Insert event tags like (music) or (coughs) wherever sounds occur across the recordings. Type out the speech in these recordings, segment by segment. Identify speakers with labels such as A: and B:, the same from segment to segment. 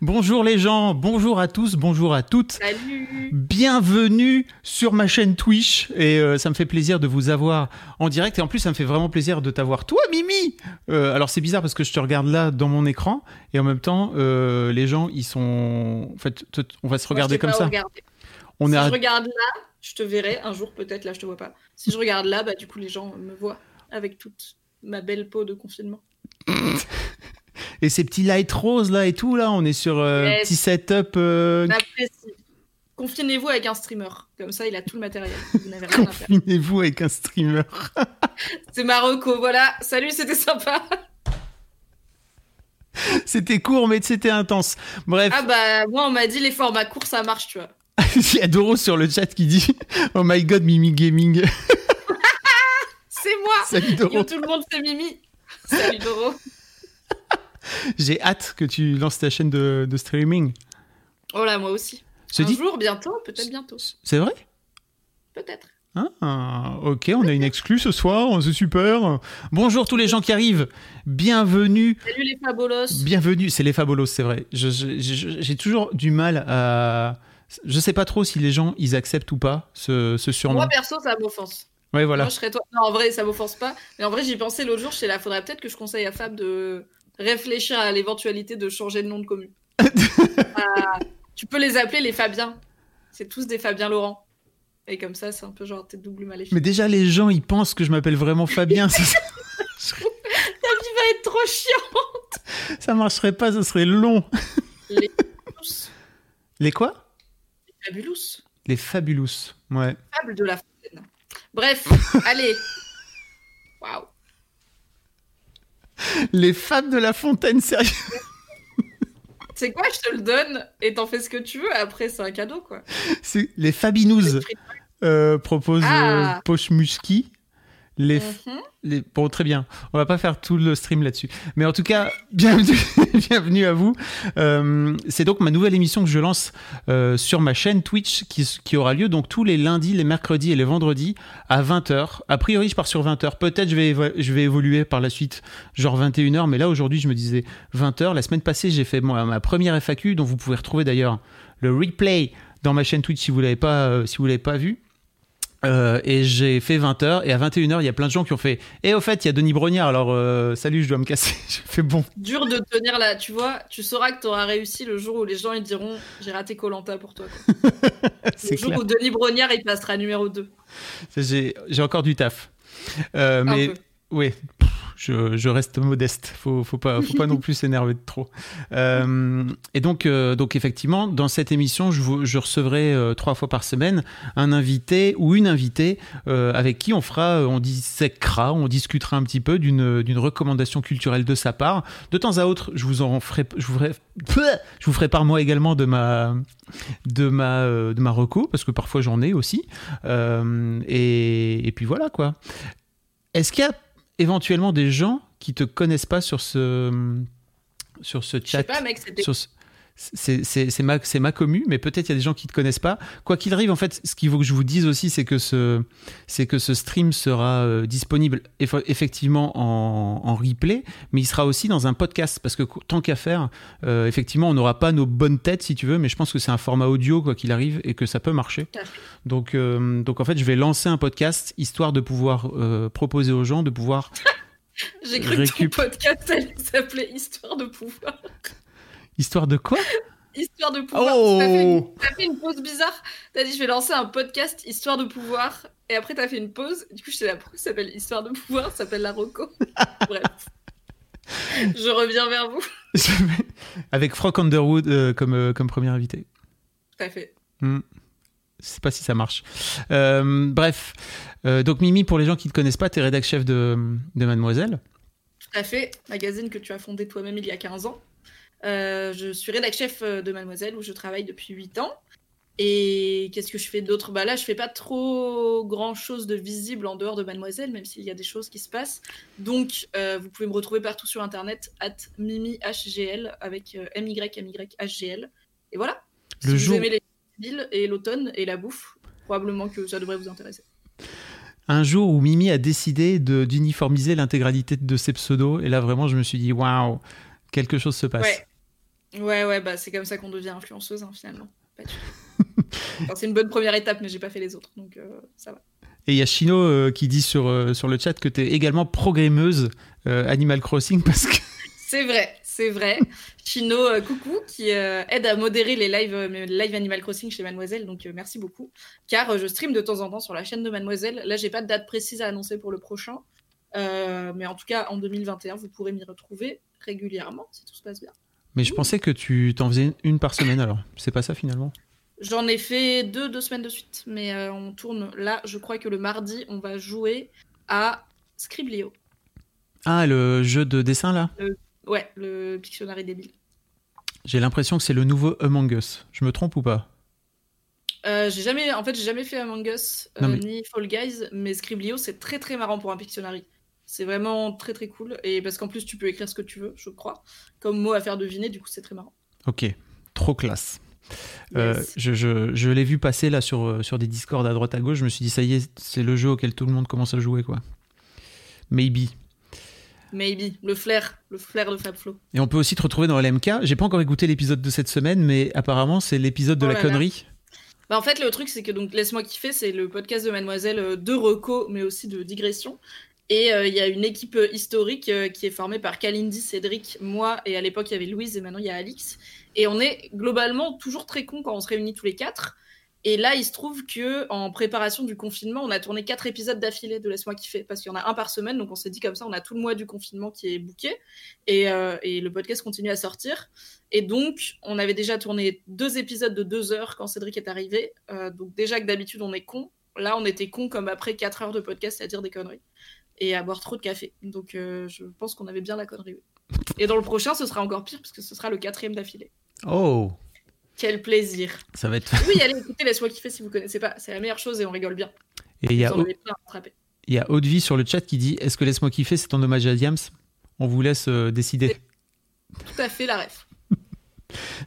A: Bonjour les gens, bonjour à tous, bonjour à toutes.
B: Salut
A: Bienvenue sur ma chaîne Twitch et euh, ça me fait plaisir de vous avoir en direct et en plus ça me fait vraiment plaisir de t'avoir toi Mimi. Euh, alors c'est bizarre parce que je te regarde là dans mon écran et en même temps euh, les gens ils sont en fait on va se regarder
B: Moi,
A: comme ça. On
B: si
A: est à-
B: je regarde là, je te verrai un jour peut-être, là je te vois pas. Si je regarde là, bah du coup les gens me voient avec toute ma belle peau de confinement. (laughs)
A: et ces petits light rose là et tout là, on est sur euh,
B: Yes.
A: petit setup euh,
B: si- confinez-vous avec un streamer, comme ça il a tout le matériel.
A: Confinez-vous avec un streamer. (laughs)
B: C'est Marocco, voilà. Salut, c'était sympa. (laughs)
A: C'était court mais c'était intense. Bref,
B: Ah bah moi on m'a dit les formats courts ça marche, tu vois. (laughs)
A: il y a Doro sur le chat qui dit "Oh my god, Mimi Gaming."
B: C'est moi
A: Salut
B: Yo,
A: Doro.
B: tout le monde c'est Mimi. Salut Doro. (laughs)
A: J'ai hâte que tu lances ta chaîne de, de streaming.
B: Oh là, moi aussi.
A: Se
B: un
A: dit,
B: jour, bientôt, peut-être bientôt.
A: c'est vrai?
B: Peut-être.
A: Ah, ok, on a une exclue ce soir, c'est super. Bonjour tous les gens qui arrivent. Bienvenue,
B: Salut les fabolos.
A: bienvenue. C'est les fabolos, c'est vrai. J'ai toujours du mal à. Je sais pas trop si les gens ils acceptent ou pas ce, ce surnom.
B: Moi perso, ça m'offense.
A: Ouais, voilà.
B: Moi, je serais toi. Non, en vrai, ça m'offense pas. Mais en vrai, j'y pensais l'autre jour. Je sais là, faudrait peut-être que je conseille à Fab de réfléchir à l'éventualité de changer de nom de commune. Ah, (laughs) tu peux les appeler les Fabiens. C'est tous des Fabien Laurent. Et comme ça, c'est un peu genre t'es double maléfique.
A: Mais déjà, les gens ils pensent que je m'appelle vraiment Fabien. ça, (laughs)
B: Ta vie va être trop chiant.
A: ça marcherait pas, ça serait long.
B: Les Fabulous.
A: Les quoi?
B: Fabulous.
A: Les fabulous. Ouais.
B: Fable de la. Bref, (laughs) allez. Waouh.
A: Les fables de la fontaine, sérieux.
B: C'est quoi, je te le donne et t'en fais ce que tu veux. Après, c'est un cadeau, quoi.
A: C'est les fabinous. euh, propose
B: Ah.
A: euh, Poche Les,
B: Mhm.
A: les- Bon, très bien. On va pas faire tout le stream là-dessus. Mais en tout cas, (laughs) bienvenue, (laughs) bienvenue à vous. Euh, c'est donc ma nouvelle émission que je lance euh, sur ma chaîne Twitch qui, qui aura lieu donc tous les lundis, les mercredis et les vendredis à 20h. A priori, je pars sur 20h. Peut-être je vais, je vais évoluer par la suite, genre 21h. Mais là, aujourd'hui, je me disais 20h. La semaine passée, j'ai fait moi, ma première FAQ, dont vous pouvez retrouver d'ailleurs le replay dans ma chaîne Twitch si vous l'avez pas, euh, si vous l'avez pas vu. Euh, et j'ai fait 20h et à 21h il y a plein de gens qui ont fait et au fait il y a Denis Brognard alors euh, salut je dois me casser (laughs) j'ai fait bon
B: Dur de tenir là, tu vois. Tu sauras que t'auras réussi le jour où les gens ils diront j'ai raté Colanta pour toi. quoi. (laughs) Le jour
A: clair
B: où Denis Brognard il passera numéro 2.
A: j'ai encore du taf Euh, mais oui je, je reste modeste. Faut, faut pas faut pas (laughs) non plus s'énerver de trop. Euh, et donc euh, donc effectivement dans cette émission je, vous- je recevrai euh, trois fois par semaine un invité ou une invitée euh, avec qui on fera euh, on disséquera on discutera un petit peu d'une d'une recommandation culturelle de sa part. De temps à autre je vous en ferai je vous ferai (laughs) je vous ferai par moi également de ma de ma euh, de ma reco parce que parfois j'en ai aussi. Euh, et, et puis voilà quoi. Est-ce qu'il y a éventuellement des gens qui te connaissent pas sur ce sur ce
B: Je sais
A: chat
B: pas, mec, c'était.
A: ce- c'est ma, ma commu, mais peut-être il y a des gens qui ne te connaissent pas. Quoi qu'il arrive, en fait, ce qu'il faut que je vous dise aussi, c'est que ce, que stream sera euh, disponible eff- effectivement en, en replay, mais il sera aussi dans un podcast, parce que tant qu'à faire, euh, effectivement, on n'aura pas nos bonnes têtes, si tu veux, mais je pense que c'est un format audio, quoi qu'il arrive, et que ça peut marcher. Donc, euh, donc en fait, je vais lancer un podcast, histoire de pouvoir proposer aux gens de pouvoir... (laughs)
B: J'ai cru que
A: Récup.
B: ton podcast s'appeler Histoire de pouvoir.
A: Histoire de quoi?
B: Histoire de pouvoir. T'as fait, une-
A: Oh
B: t'as fait une pause bizarre. T'as dit je vais lancer un podcast Histoire de pouvoir. Et après t'as fait une pause. Du coup je sais là pourquoi ça s'appelle Histoire de pouvoir. Ça s'appelle la Rocco. (laughs) Bref. Je reviens vers vous.
A: Avec Frank Underwood euh, comme, euh, comme premier invité.
B: Tout à fait.
A: Hmm. Je sais pas si ça marche. Euh, bref, Euh, donc Mimi, pour les gens qui ne te connaissent pas, tu es rédac chef de, de Mademoiselle.
B: Tout à fait. Magazine que tu as fondé toi-même il y a 15 ans. Euh, je suis rédac chef euh, de Mademoiselle où je travaille depuis 8 ans. Et qu'est-ce que je fais d'autre? Bah là, je fais pas trop grand chose de visible en dehors de Mademoiselle, même s'il y a des choses qui se passent. Donc, euh, vous pouvez me retrouver partout sur internet, at mimihgl avec euh, MYMYHGL. Et voilà.
A: Le
B: si
A: jour-
B: vous aimez les villes et l'automne et la bouffe, probablement que ça devrait vous intéresser.
A: Un jour où Mimi a décidé d'uniformiser l'intégralité de ses pseudos, et là vraiment je me suis dit waouh, quelque chose se passe.
B: Ouais. Ouais, ouais, bah c'est comme ça qu'on devient influenceuse hein, finalement. (laughs) c'est une bonne première étape, mais j'ai pas fait les autres, donc euh, ça va.
A: Et il y a Chino euh, qui dit sur, euh, sur le chat que tu es également programmeuse Animal Crossing parce que. (laughs)
B: C'est vrai, c'est vrai. Chino, coucou, qui aide à modérer les lives, live Animal Crossing chez Mademoiselle, donc merci beaucoup. Car je stream de temps en temps sur la chaîne de Mademoiselle. Là, j'ai pas de date précise à annoncer pour le prochain. mais en tout cas, en 2021, vous pourrez m'y retrouver régulièrement si tout se passe bien.
A: Mais je pensais que tu t'en faisais une par semaine alors. C'est pas ça finalement?
B: J'en ai fait deux, deux semaines de suite. Mais euh, on tourne là, je crois que le mardi, on va jouer à Scriblio.
A: Ah, le jeu de dessin là?
B: Ouais, le Pictionary débile.
A: J'ai l'impression que c'est le nouveau Among Us. Je me trompe ou pas?
B: Euh, j'ai jamais, en fait, j'ai jamais fait Among Us euh, ni Fall Guys, mais Scriblio c'est très très marrant pour un Pictionary. C'est vraiment très très cool. Et parce qu'en plus, tu peux écrire ce que tu veux, je crois, comme mot à faire deviner, du coup, c'est très marrant.
A: Ok, trop classe. Euh, je, je, je l'ai vu passer là sur, euh, sur des discords à droite à gauche. Je me suis dit, ça y est, c'est le jeu auquel tout le monde commence à jouer, quoi. Maybe.
B: Maybe, le flair, le flair de Fabflow.
A: Et on peut aussi te retrouver dans LMK. J'ai pas encore écouté l'épisode de cette semaine, mais apparemment, c'est l'épisode de oh la connerie.
B: Bah en fait, le truc, c'est que donc Laisse-moi kiffer, c'est le podcast de Mademoiselle euh, de reco, mais aussi de digression. Et euh, il y a une équipe euh, historique euh, qui est formée par Kalindi, Cédric, moi, et à l'époque il y avait Louise, et maintenant il y a Alix. Et on est globalement toujours très cons quand on se réunit tous les quatre. Et là, il se trouve que en préparation du confinement, on a tourné quatre épisodes d'affilée de Laisse-moi kiffer, parce qu'il y en a un par semaine, donc on s'est dit comme ça, on a tout le mois du confinement qui est booké, et, le podcast continue à sortir. Et donc, on avait déjà tourné deux épisodes de deux heures quand Cédric est arrivé, donc déjà que d'habitude on est con, là on était con comme après quatre heures de podcast à dire des conneries et à boire trop de café. Donc euh, je pense qu'on avait bien la connerie. Et dans le prochain, ce sera encore pire parce que ce sera le quatrième d'affilée.
A: Oh
B: Quel plaisir
A: Ça va être. (laughs)
B: oui, allez écoutez, laisse-moi kiffer si vous connaissez pas. C'est la meilleure chose et on rigole bien.
A: Et il y a. Il y a Haute Vie sur le chat qui dit Est-ce que Laisse-moi kiffer, c'est ton hommage à Diams? On vous laisse euh, décider.
B: Tout à fait la ref.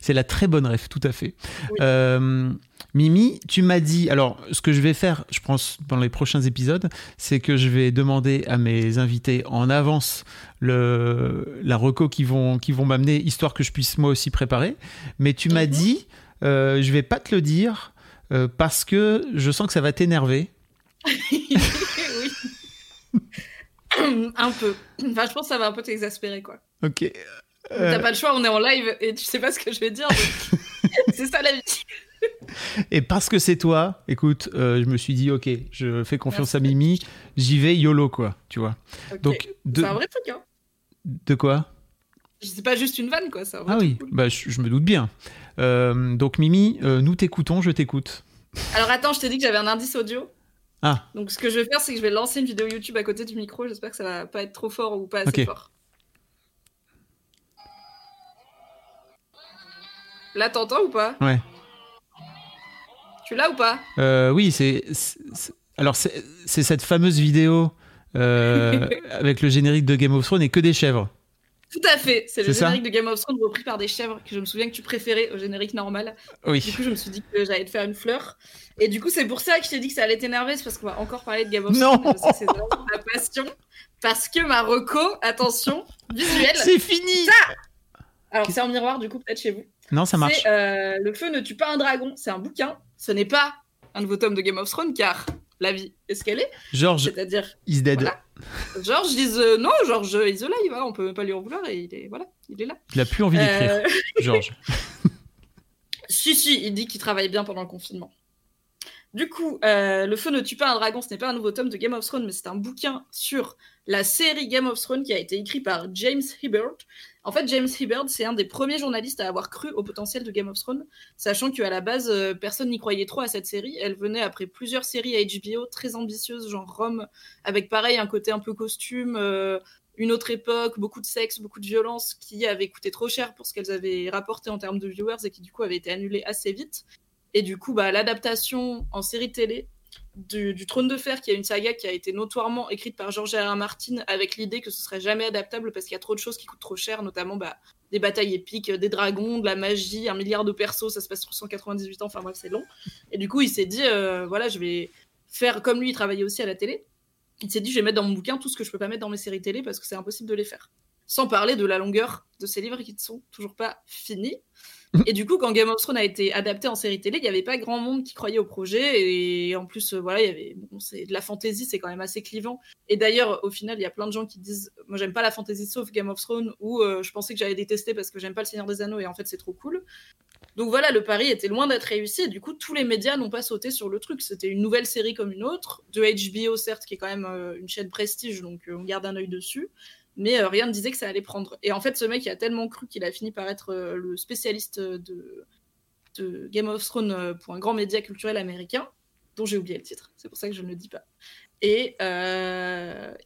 A: C'est la très bonne ref, tout à fait. Euh, Mimi, tu m'as dit, alors ce que je vais faire, je pense, dans les prochains épisodes, c'est que je vais demander à mes invités en avance le, la reco qui vont, qui vont m'amener, histoire que je puisse moi aussi préparer. Mais tu m'as mhm. dit, euh, je vais pas te le dire euh, parce que je sens que ça va t'énerver. (laughs)
B: oui. (coughs) un peu. Enfin, je pense que ça va un peu t'exaspérer, quoi.
A: Ok.
B: T'as pas le choix, on est en live et tu sais pas ce que je vais dire. (laughs) c'est ça la vie.
A: Et parce que c'est toi, écoute, euh, je me suis dit, ok, je fais confiance à Mimi, j'y vais YOLO, quoi, tu vois.
B: Donc, C'est un vrai truc, hein.
A: De quoi?
B: C'est pas juste une vanne, quoi.
A: ah oui, bah, je, me doute bien. Euh, donc, Mimi, euh, nous t'écoutons, je t'écoute.
B: Alors, attends, je t'ai dit que j'avais un indice audio.
A: Ah.
B: Donc, ce que je vais faire, c'est que je vais lancer une vidéo YouTube à côté du micro. J'espère que ça va pas être trop fort ou pas assez fort. Là, t'entends ou pas
A: Ouais.
B: Tu l'as ou pas
A: euh, Oui, c'est. Alors, c'est cette fameuse vidéo euh, (laughs) avec le générique de Game of Thrones et que des chèvres.
B: Tout à fait, c'est le générique de Game of Thrones repris par des chèvres que je me souviens que tu préférais au générique normal.
A: Oui.
B: Du coup, je me suis dit que j'allais te faire une fleur. Et du coup, c'est pour ça que je t'ai dit que ça allait t'énerver, c'est parce qu'on va encore parler de Game of Thrones.
A: Non
B: C'est vraiment ma passion. Parce que ma reco, attention, visuel.
A: C'est fini
B: Alors, c'est en miroir, du coup, peut-être chez vous.
A: Non, ça marche.
B: Euh, le feu ne tue pas un dragon, c'est un bouquin. Ce n'est pas un nouveau tome de Game of Thrones, car la vie est ce qu'elle est.
A: George
B: C'est-à-dire.
A: Is dead.
B: George dit euh, non, George is alive, hein, on peut même pas lui en vouloir et il est, voilà, il est là.
A: Il a plus envie d'écrire, euh, (laughs) George. (laughs)
B: si, si, il dit qu'il travaille bien pendant le confinement. Du coup, Le Feu ne tue pas un dragon, ce n'est pas un nouveau tome de Game of Thrones, mais c'est un bouquin sur la série Game of Thrones qui a été écrit par James Hibbert. En fait, James Hibbert, c'est un des premiers journalistes à avoir cru au potentiel de Game of Thrones, sachant qu'à la base, euh, personne n'y croyait trop à cette série. Elle venait après plusieurs séries à HBO très ambitieuses, genre Rome, avec pareil un côté un peu costume, euh, une autre époque, beaucoup de sexe, beaucoup de violence, qui avait coûté trop cher pour ce qu'elles avaient rapporté en termes de viewers et qui du coup avait été annulée assez vite. Et du coup, bah, l'adaptation en série télé du, Trône de Fer, qui est une saga qui a été notoirement écrite par George R. Martin avec l'idée que ce serait jamais adaptable parce qu'il y a trop de choses qui coûtent trop cher, notamment bah, des batailles épiques, des dragons, de la magie, un milliard de persos, ça se passe sur 198 ans, enfin bref, c'est long. Et du coup, il s'est dit, euh, voilà, je vais faire comme lui, il travaillait aussi à la télé. Il s'est dit, je vais mettre dans mon bouquin tout ce que je peux pas mettre dans mes séries télé parce que c'est impossible de les faire. sans parler de la longueur de ces livres qui ne sont toujours pas finis. Et du coup, quand Game of Thrones a été adapté en série télé, il n'y avait pas grand monde qui croyait au projet. Et en plus, euh, voilà, il y avait de la fantasy, c'est quand même assez clivant. Et d'ailleurs, au final, il y a plein de gens qui disent, moi, j'aime pas la fantasy sauf Game of Thrones, ou euh, je pensais que j'allais détester parce que j'aime pas le Seigneur des Anneaux, et en fait, c'est trop cool. Donc voilà, le pari était loin d'être réussi. Et du coup, tous les médias n'ont pas sauté sur le truc. C'était une nouvelle série comme une autre, de HBO certes, qui est quand même euh, une chaîne prestige, donc on garde un œil dessus mais euh, rien ne disait que ça allait prendre. Et en fait, ce mec, il a tellement cru qu'il a fini par être euh, le spécialiste de, Game of Thrones euh, pour un grand média culturel américain, dont j'ai oublié le titre, c'est pour ça que je ne le dis pas. Et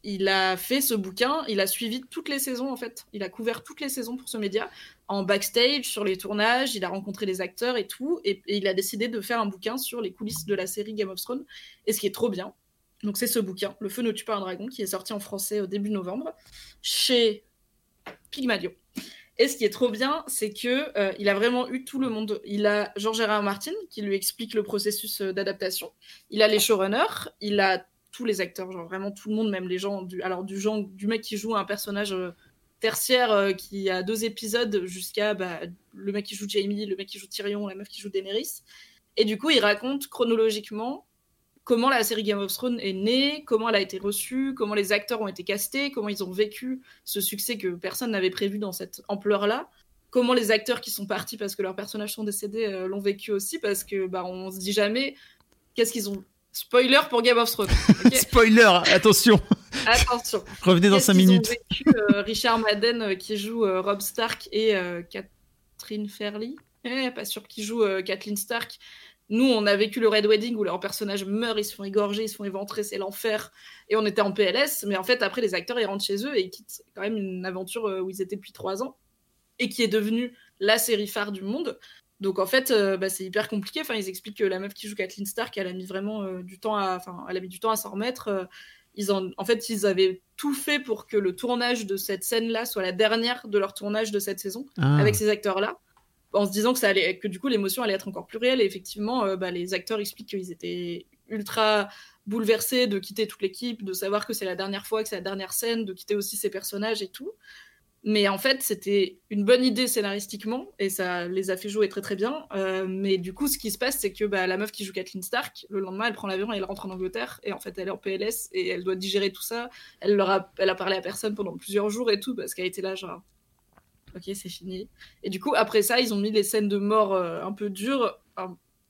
B: il a fait ce bouquin, il a suivi toutes les saisons en fait, il a couvert toutes les saisons pour ce média, en backstage, sur les tournages, il a rencontré les acteurs et tout, et, et il a décidé de faire un bouquin sur les coulisses de la série Game of Thrones, et ce qui est trop bien, donc c'est ce bouquin, Le feu ne tue pas un dragon, qui est sorti en français au début novembre chez Pygmalion. Et ce qui est trop bien, c'est que euh, il a vraiment eu tout le monde. Il a Georges Gérard Martin qui lui explique le processus euh, d'adaptation. Il a les showrunners, il a tous les acteurs, genre vraiment tout le monde, même les gens du alors du genre du mec qui joue un personnage euh, tertiaire qui a deux épisodes jusqu'à bah, le mec qui joue Jamie, le mec qui joue Tyrion, la meuf qui joue Daenerys. Et du coup, il raconte chronologiquement comment la série Game of Thrones est née, comment elle a été reçue, comment les acteurs ont été castés, comment ils ont vécu ce succès que personne n'avait prévu dans cette ampleur-là, comment les acteurs qui sont partis parce que leurs personnages sont décédés euh, l'ont vécu aussi, parce que bah on se dit jamais qu'est-ce qu'ils ont. Spoiler pour Game of Thrones. (laughs)
A: Spoiler, attention.
B: attention. (laughs)
A: Revenez dans 5 minutes.
B: Ont vécu, euh, Richard Madden euh, qui joue Rob Stark et Catherine Fairley? Eh, pas sûr qui joue Kathleen Stark nous, on a vécu le Red Wedding où leurs personnages meurent, ils se font égorger, ils se font éventrer, c'est l'enfer. Et on était en PLS, mais en fait, après, les acteurs, ils rentrent chez eux et ils quittent quand même une aventure euh, où ils étaient depuis trois ans et qui est devenue la série phare du monde. Donc en fait, euh, bah, c'est hyper compliqué. Enfin, ils expliquent que la meuf qui joue Kathleen Stark, elle a mis vraiment euh, du temps à, enfin, elle a mis du temps à s'en remettre. ils en... en fait, ils avaient tout fait pour que le tournage de cette scène-là soit la dernière de leur tournage de cette saison ah. avec ces acteurs-là en se disant que, ça allait, que du coup l'émotion allait être encore plus réelle. Et effectivement, euh, bah, les acteurs expliquent qu'ils étaient ultra bouleversés de quitter toute l'équipe, de savoir que c'est la dernière fois, que c'est la dernière scène, de quitter aussi ses personnages et tout. Mais en fait, c'était une bonne idée scénaristiquement et ça les a fait jouer très très bien. Euh, mais du coup, ce qui se passe, c'est que bah, la meuf qui joue Kathleen Stark, le lendemain, elle prend l'avion et elle rentre en Angleterre et en fait, elle est en PLS et elle doit digérer tout ça. Elle, leur a, elle a parlé à personne pendant plusieurs jours et tout parce qu'elle était là, genre, ok, c'est fini. Et du coup, après ça, ils ont mis les scènes de mort euh, un peu dures,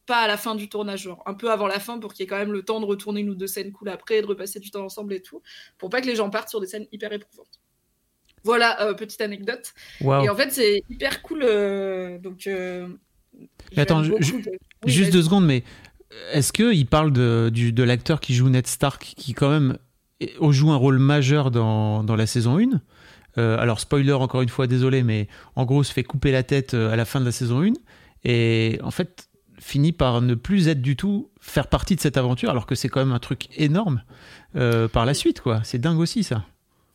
B: pas à la fin du tournage, genre un peu avant la fin pour qu'il y ait quand même le temps de retourner une ou deux scènes cool après, de repasser du temps ensemble et tout, pour pas que les gens partent sur des scènes hyper éprouvantes. Voilà, euh, petite anecdote. Et en fait, c'est hyper cool. Euh, donc,
A: attends, juste deux secondes, mais est-ce qu'il parle de, de l'acteur qui joue Ned Stark, qui quand même joue un rôle majeur dans, dans la saison 1 euh, alors, spoiler, encore une fois, désolé, mais en gros, se fait couper la tête euh, à la fin de la saison 1. Et en fait, finit par ne plus être du tout faire partie de cette aventure, alors que c'est quand même un truc énorme euh, par la suite, quoi. C'est dingue aussi, ça.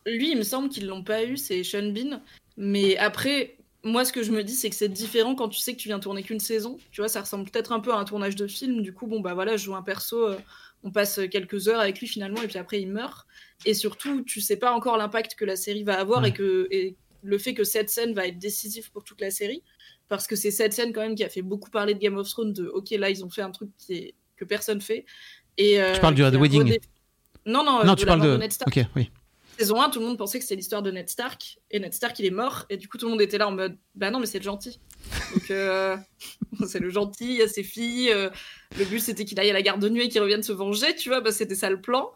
B: Lui, il me semble qu'ils l'ont pas eu, c'est Sean Bean. Mais après, moi, ce que je me dis, c'est que c'est différent quand tu sais que tu viens tourner qu'une saison. Tu vois, ça ressemble peut-être un peu à un tournage de film. Du coup, bon, bah voilà, je joue un perso, on passe quelques heures avec lui finalement, et puis après, il meurt. Et surtout, tu sais pas encore l'impact que la série va avoir et que le fait que cette scène va être décisive pour toute la série. Parce que c'est cette scène quand même qui a fait beaucoup parler de Game of Thrones, de ok, là, ils ont fait un truc qui est... que personne fait. Et,
A: euh, tu parles du Red Wedding
B: Non, non,
A: non tu parles de... Ned Stark. Ok, oui.
B: Saison 1, tout le monde pensait que c'était l'histoire de Ned Stark, et Ned Stark, il est mort, et du coup, tout le monde était là en mode, bah non, mais c'est le gentil. Donc, euh, (laughs) c'est le gentil, il y a ses filles, euh, le but c'était qu'il aille à la garde de nuit et qu'il revienne se venger, tu vois, bah c'était ça le plan.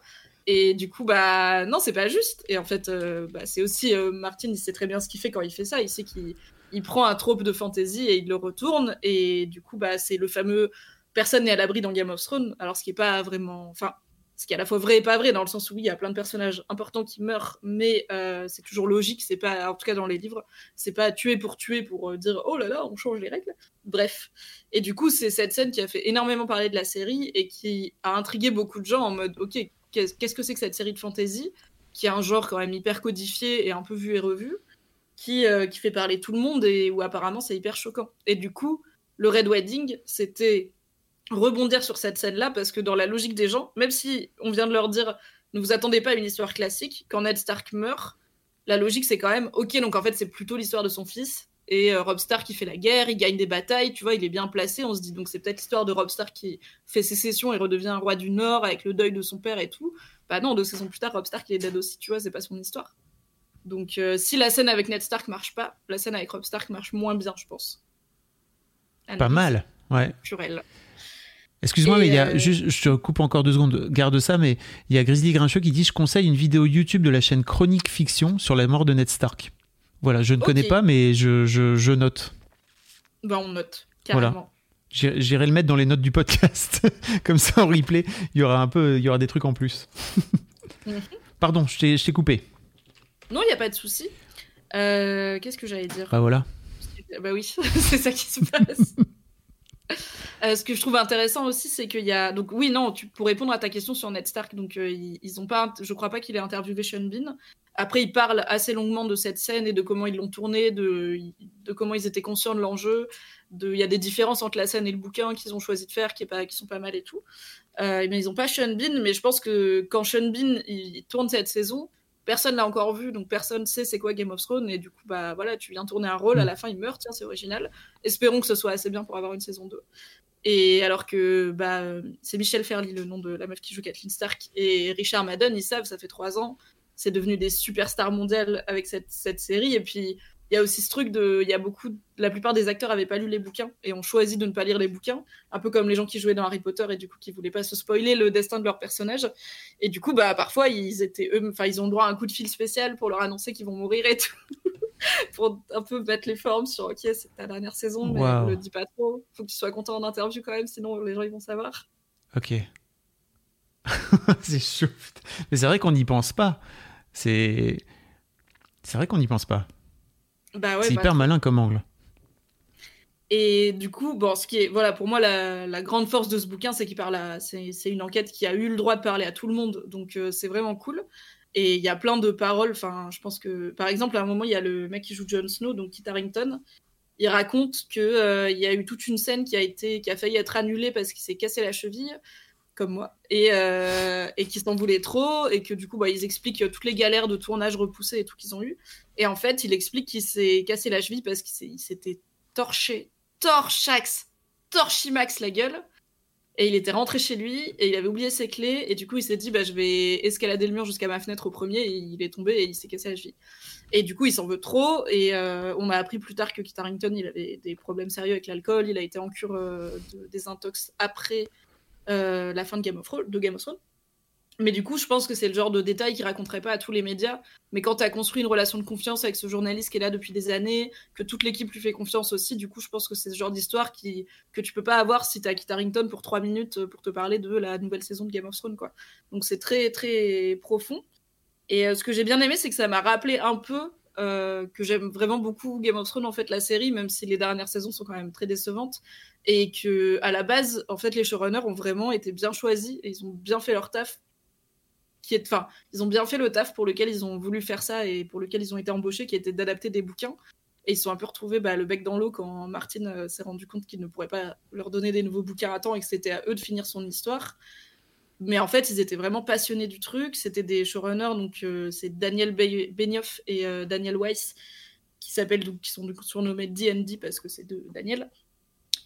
B: Et du coup, bah non, c'est pas juste. Et en fait, euh, bah, c'est aussi euh, Martin, il sait très bien ce qu'il fait quand il fait ça. Il sait qu'il il prend un trope de fantasy et il le retourne. Et du coup, bah c'est le fameux personne n'est à l'abri dans Game of Thrones. Alors ce qui est pas vraiment, ce qui est à la fois vrai et pas vrai dans le sens où oui, il y a plein de personnages importants qui meurent, mais euh, c'est toujours logique. C'est pas, en tout cas dans les livres, c'est pas tuer pour tuer pour dire oh là là, on change les règles. Bref. Et du coup, c'est cette scène qui a fait énormément parler de la série et qui a intrigué beaucoup de gens en mode ok qu'est-ce que c'est que cette série de fantasy, qui est un genre quand même hyper codifié et un peu vu et revu, qui, euh, qui fait parler tout le monde et où apparemment c'est hyper choquant. Et du coup, le Red Wedding, c'était rebondir sur cette scène-là parce que dans la logique des gens, même si on vient de leur dire ne vous attendez pas à une histoire classique, quand Ned Stark meurt, la logique c'est quand même, ok, donc en fait c'est plutôt l'histoire de son fils, et euh, Rob Stark qui fait la guerre, il gagne des batailles, tu vois, il est bien placé. On se dit donc c'est peut-être l'histoire de Rob Stark qui fait sécession et redevient roi du Nord avec le deuil de son père et tout. Bah non, deux saisons plus tard, Rob Stark il est dead aussi, tu vois, c'est pas son histoire. Donc euh, si la scène avec Ned Stark marche pas, la scène avec Rob Stark marche moins bien, je pense.
A: Pas mal, ouais.
B: Purel.
A: Excuse-moi, mais il y a, euh, juste, je te coupe encore deux secondes, garde ça, mais il y a Grizzly Grincheux qui dit Je conseille une vidéo YouTube de la chaîne Chronique Fiction sur la mort de Ned Stark. Voilà, je ne connais pas, mais je, je, note.
B: Ben, on note, carrément. Voilà.
A: J'irai le mettre dans les notes du podcast. (laughs) Comme ça, en replay, il y aura un peu, il y aura des trucs en plus. (laughs) Pardon, je t'ai coupé.
B: Non, il n'y a pas de souci. Euh, qu'est-ce que j'allais dire?
A: Bah voilà.
B: Bah oui, (laughs) c'est ça qui se passe. (laughs) Euh, ce que je trouve intéressant aussi, c'est qu'il y a. Donc, oui, non, pour répondre à ta question sur Ned Stark, donc, euh, ils, ont pas. Je crois pas qu'il ait interviewé Sean Bean. Après, il parle assez longuement de cette scène et de comment ils l'ont tournée, de, comment ils étaient conscients de l'enjeu. De... Il y a des différences entre la scène et le bouquin qu'ils ont choisi de faire qui, sont pas mal et tout. Euh, mais ils n'ont pas Sean Bean, mais je pense que quand Sean Bean tourne cette saison, personne l'a encore vu, donc personne sait c'est quoi Game of Thrones. Et du coup, bah voilà, tu viens tourner un rôle, à mm. la fin il meurt, tiens, c'est original. Espérons que ce soit assez bien pour avoir une saison 2. Et alors que bah, c'est Michel Ferly, le nom de la meuf qui joue Kathleen Stark, et Richard Madden, ils savent, ça fait trois ans, c'est devenu des superstars mondiales avec cette, cette série. Et puis, il y a aussi ce truc de. Il y a beaucoup. La plupart des acteurs n'avaient pas lu les bouquins et ont choisi de ne pas lire les bouquins. Un peu comme les gens qui jouaient dans Harry Potter et du coup qui voulaient pas se spoiler le destin de leur personnage. Et du coup, bah, parfois, ils étaient eux. Enfin, ils ont droit à un coup de fil spécial pour leur annoncer qu'ils vont mourir et tout. (laughs) pour un peu mettre les formes sur OK, c'est ta dernière saison, mais ne le dis pas trop. Faut que tu sois content en interview quand même, sinon les gens ils vont savoir.
A: Ok. (laughs) c'est chaud. Mais c'est vrai qu'on n'y pense pas. C'est. C'est vrai qu'on n'y pense pas.
B: Bah
A: c'est hyper malin comme angle.
B: Et du coup, bon, ce qui est, voilà, pour moi, la, grande force de ce bouquin, c'est qu'il parle à, c'est, une enquête qui a eu le droit de parler à tout le monde, donc euh, c'est vraiment cool. Et il y a plein de paroles, enfin, je pense que, par exemple, à un moment, il y a le mec qui joue Jon Snow, donc Kit Harington, il raconte que euh, il y a eu toute une scène qui a été, qui a failli être annulée parce qu'il s'est cassé la cheville comme moi, et, euh, et qui s'en voulaient trop, et que du coup, bah, ils expliquent toutes les galères de tournage repoussées et tout qu'ils ont eu. Et en fait, il explique qu'il s'est cassé la cheville parce qu'il s'était torché, torchax, torchimax la gueule. Et il était rentré chez lui et il avait oublié ses clés. Et du coup, il s'est dit, bah, je vais escalader le mur jusqu'à ma fenêtre au premier. Et il est tombé et il s'est cassé la cheville. Et du coup, il s'en veut trop. Et euh, on a appris plus tard que Kit Harington, il avait des problèmes sérieux avec l'alcool. Il a été en cure euh, de désintox après euh, la fin de Game of, Thrones, de Game of Thrones. Mais du coup, je pense que c'est le genre de détail qui raconterait pas à tous les médias. Mais quand tu as construit une relation de confiance avec ce journaliste qui est là depuis des années, que toute l'équipe lui fait confiance aussi, du coup, je pense que c'est ce genre d'histoire qui, que tu peux pas avoir si tu as Kit Harington pour trois minutes pour te parler de la nouvelle saison de Game of Thrones. Quoi. Donc c'est très, très profond. Et euh, ce que j'ai bien aimé, c'est que ça m'a rappelé un peu euh, que j'aime vraiment beaucoup Game of Thrones en fait la série même si les dernières saisons sont quand même très décevantes et que à la base en fait les showrunners ont vraiment été bien choisis et ils ont bien fait leur taf qui est enfin ils ont bien fait le taf pour lequel ils ont voulu faire ça et pour lequel ils ont été embauchés qui était d'adapter des bouquins. Et ils sont un peu retrouvés bah, le bec dans l'eau quand Martin euh, s'est rendu compte qu'il ne pourrait pas leur donner des nouveaux bouquins à temps et que c'était à eux de finir son histoire mais en fait, ils étaient vraiment passionnés du truc. C'était des showrunners, donc euh, c'est Daniel Benioff et euh, Daniel Weiss, qui s'appellent qui sont surnommés D&D parce que c'est de Daniel.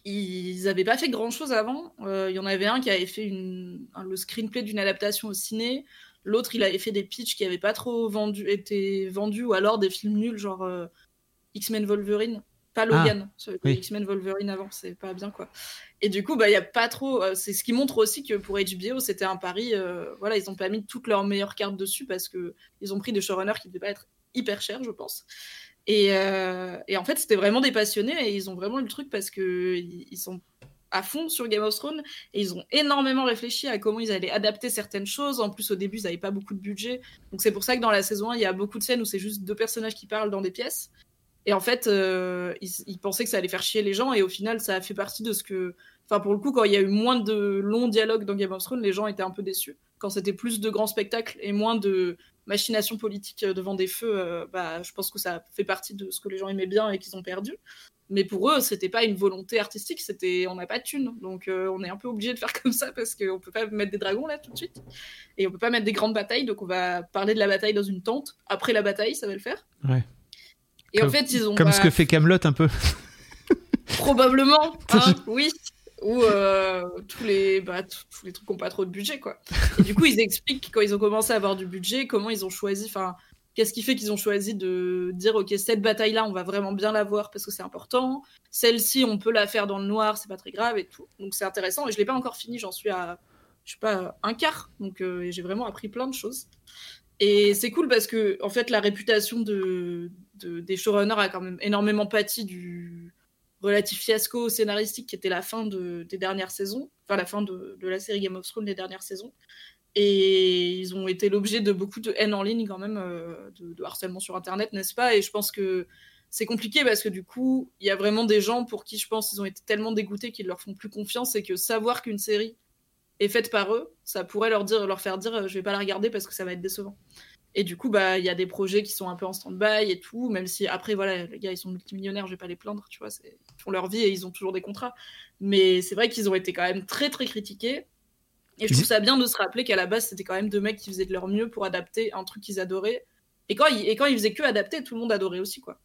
B: Ils n'avaient pas fait grand chose avant. Euh, il y en avait un qui avait fait le screenplay d'une adaptation au ciné. L'autre, il avait fait des pitchs qui n'avaient pas trop vendu, été vendus, ou alors des films nuls, genre X-Men Wolverine. Pas Logan, ah, X-Men Wolverine avant, c'est pas bien quoi. Et du coup, bah, il y a pas trop. Euh, c'est ce qui montre aussi que pour HBO, c'était un pari. Euh, voilà, ils ont pas mis toutes leurs meilleures cartes dessus parce que ils ont pris des showrunners qui devaient pas être hyper chers, je pense. Et, euh, et en fait, c'était vraiment des passionnés et ils ont vraiment eu le truc parce que ils sont à fond sur Game of Thrones et ils ont énormément réfléchi à comment ils allaient adapter certaines choses. En plus, au début, ils n'avaient pas beaucoup de budget. Donc, c'est pour ça que dans la saison 1, il y a beaucoup de scènes où c'est juste deux personnages qui parlent dans des pièces. Et en fait, euh, ils, pensaient que ça allait faire chier les gens, et au final, ça a fait partie de ce que. Enfin, pour le coup, quand il y a eu moins de longs dialogues dans Game of Thrones, les gens étaient un peu déçus. Quand c'était plus de grands spectacles et moins de machinations politiques devant des feux, euh, bah, je pense que ça fait partie de ce que les gens aimaient bien et qu'ils ont perdu. Mais pour eux, c'était pas une volonté artistique, c'était on n'a pas de thunes. Donc euh, on est un peu obligé de faire (laughs) comme ça parce qu'on peut pas mettre des dragons là tout de suite. Et on peut pas mettre des grandes batailles, donc on va parler de la bataille dans une tente. Après la bataille, ça va le faire.
A: Ouais.
B: Et en fait, ils ont.
A: Comme
B: pas-
A: ce que fait Camelot un peu. (laughs)
B: Probablement, hein, oui. Ou euh, tous les bah, tous les trucs qui n'ont pas trop de budget, quoi. Et du coup, ils expliquent quand ils ont commencé à avoir du budget, comment ils ont choisi, enfin, qu'est-ce qui fait qu'ils ont choisi de dire, ok, cette bataille-là, on va vraiment bien la voir parce que c'est important. Celle-ci, on peut la faire dans le noir, c'est pas très grave et tout. Donc c'est intéressant. Et je l'ai pas encore fini, j'en suis à, je sais pas, un quart. Donc euh, j'ai vraiment appris plein de choses. Et c'est cool parce que, en fait, la réputation de, de- des showrunners a quand même énormément pâti du relatif fiasco scénaristique qui était la fin de, des dernières saisons, enfin la fin de, la série Game of Thrones des dernières saisons. Et ils ont été l'objet de beaucoup de haine en ligne quand même, euh, de, harcèlement sur Internet, n'est-ce pas? Et je pense que c'est compliqué parce que du coup, il y a vraiment des gens pour qui je pense ils ont été tellement dégoûtés qu'ils leur font plus confiance et que savoir qu'une série est faite par eux, ça pourrait leur dire, leur faire dire, euh, je vais pas la regarder parce que ça va être décevant. Et du coup, bah, il y a des projets qui sont un peu en stand-by et tout, même si après, voilà, les gars, ils sont multimillionnaires, je vais pas les plaindre, tu vois, ils font leur vie et ils ont toujours des contrats. Mais c'est vrai qu'ils ont été quand même très, très critiqués. Et je trouve ça bien de se rappeler qu'à la base, c'était quand même deux mecs qui faisaient de leur mieux pour adapter un truc qu'ils adoraient. Et quand, ils, et quand ils faisaient que adapter, tout le monde adorait aussi, quoi.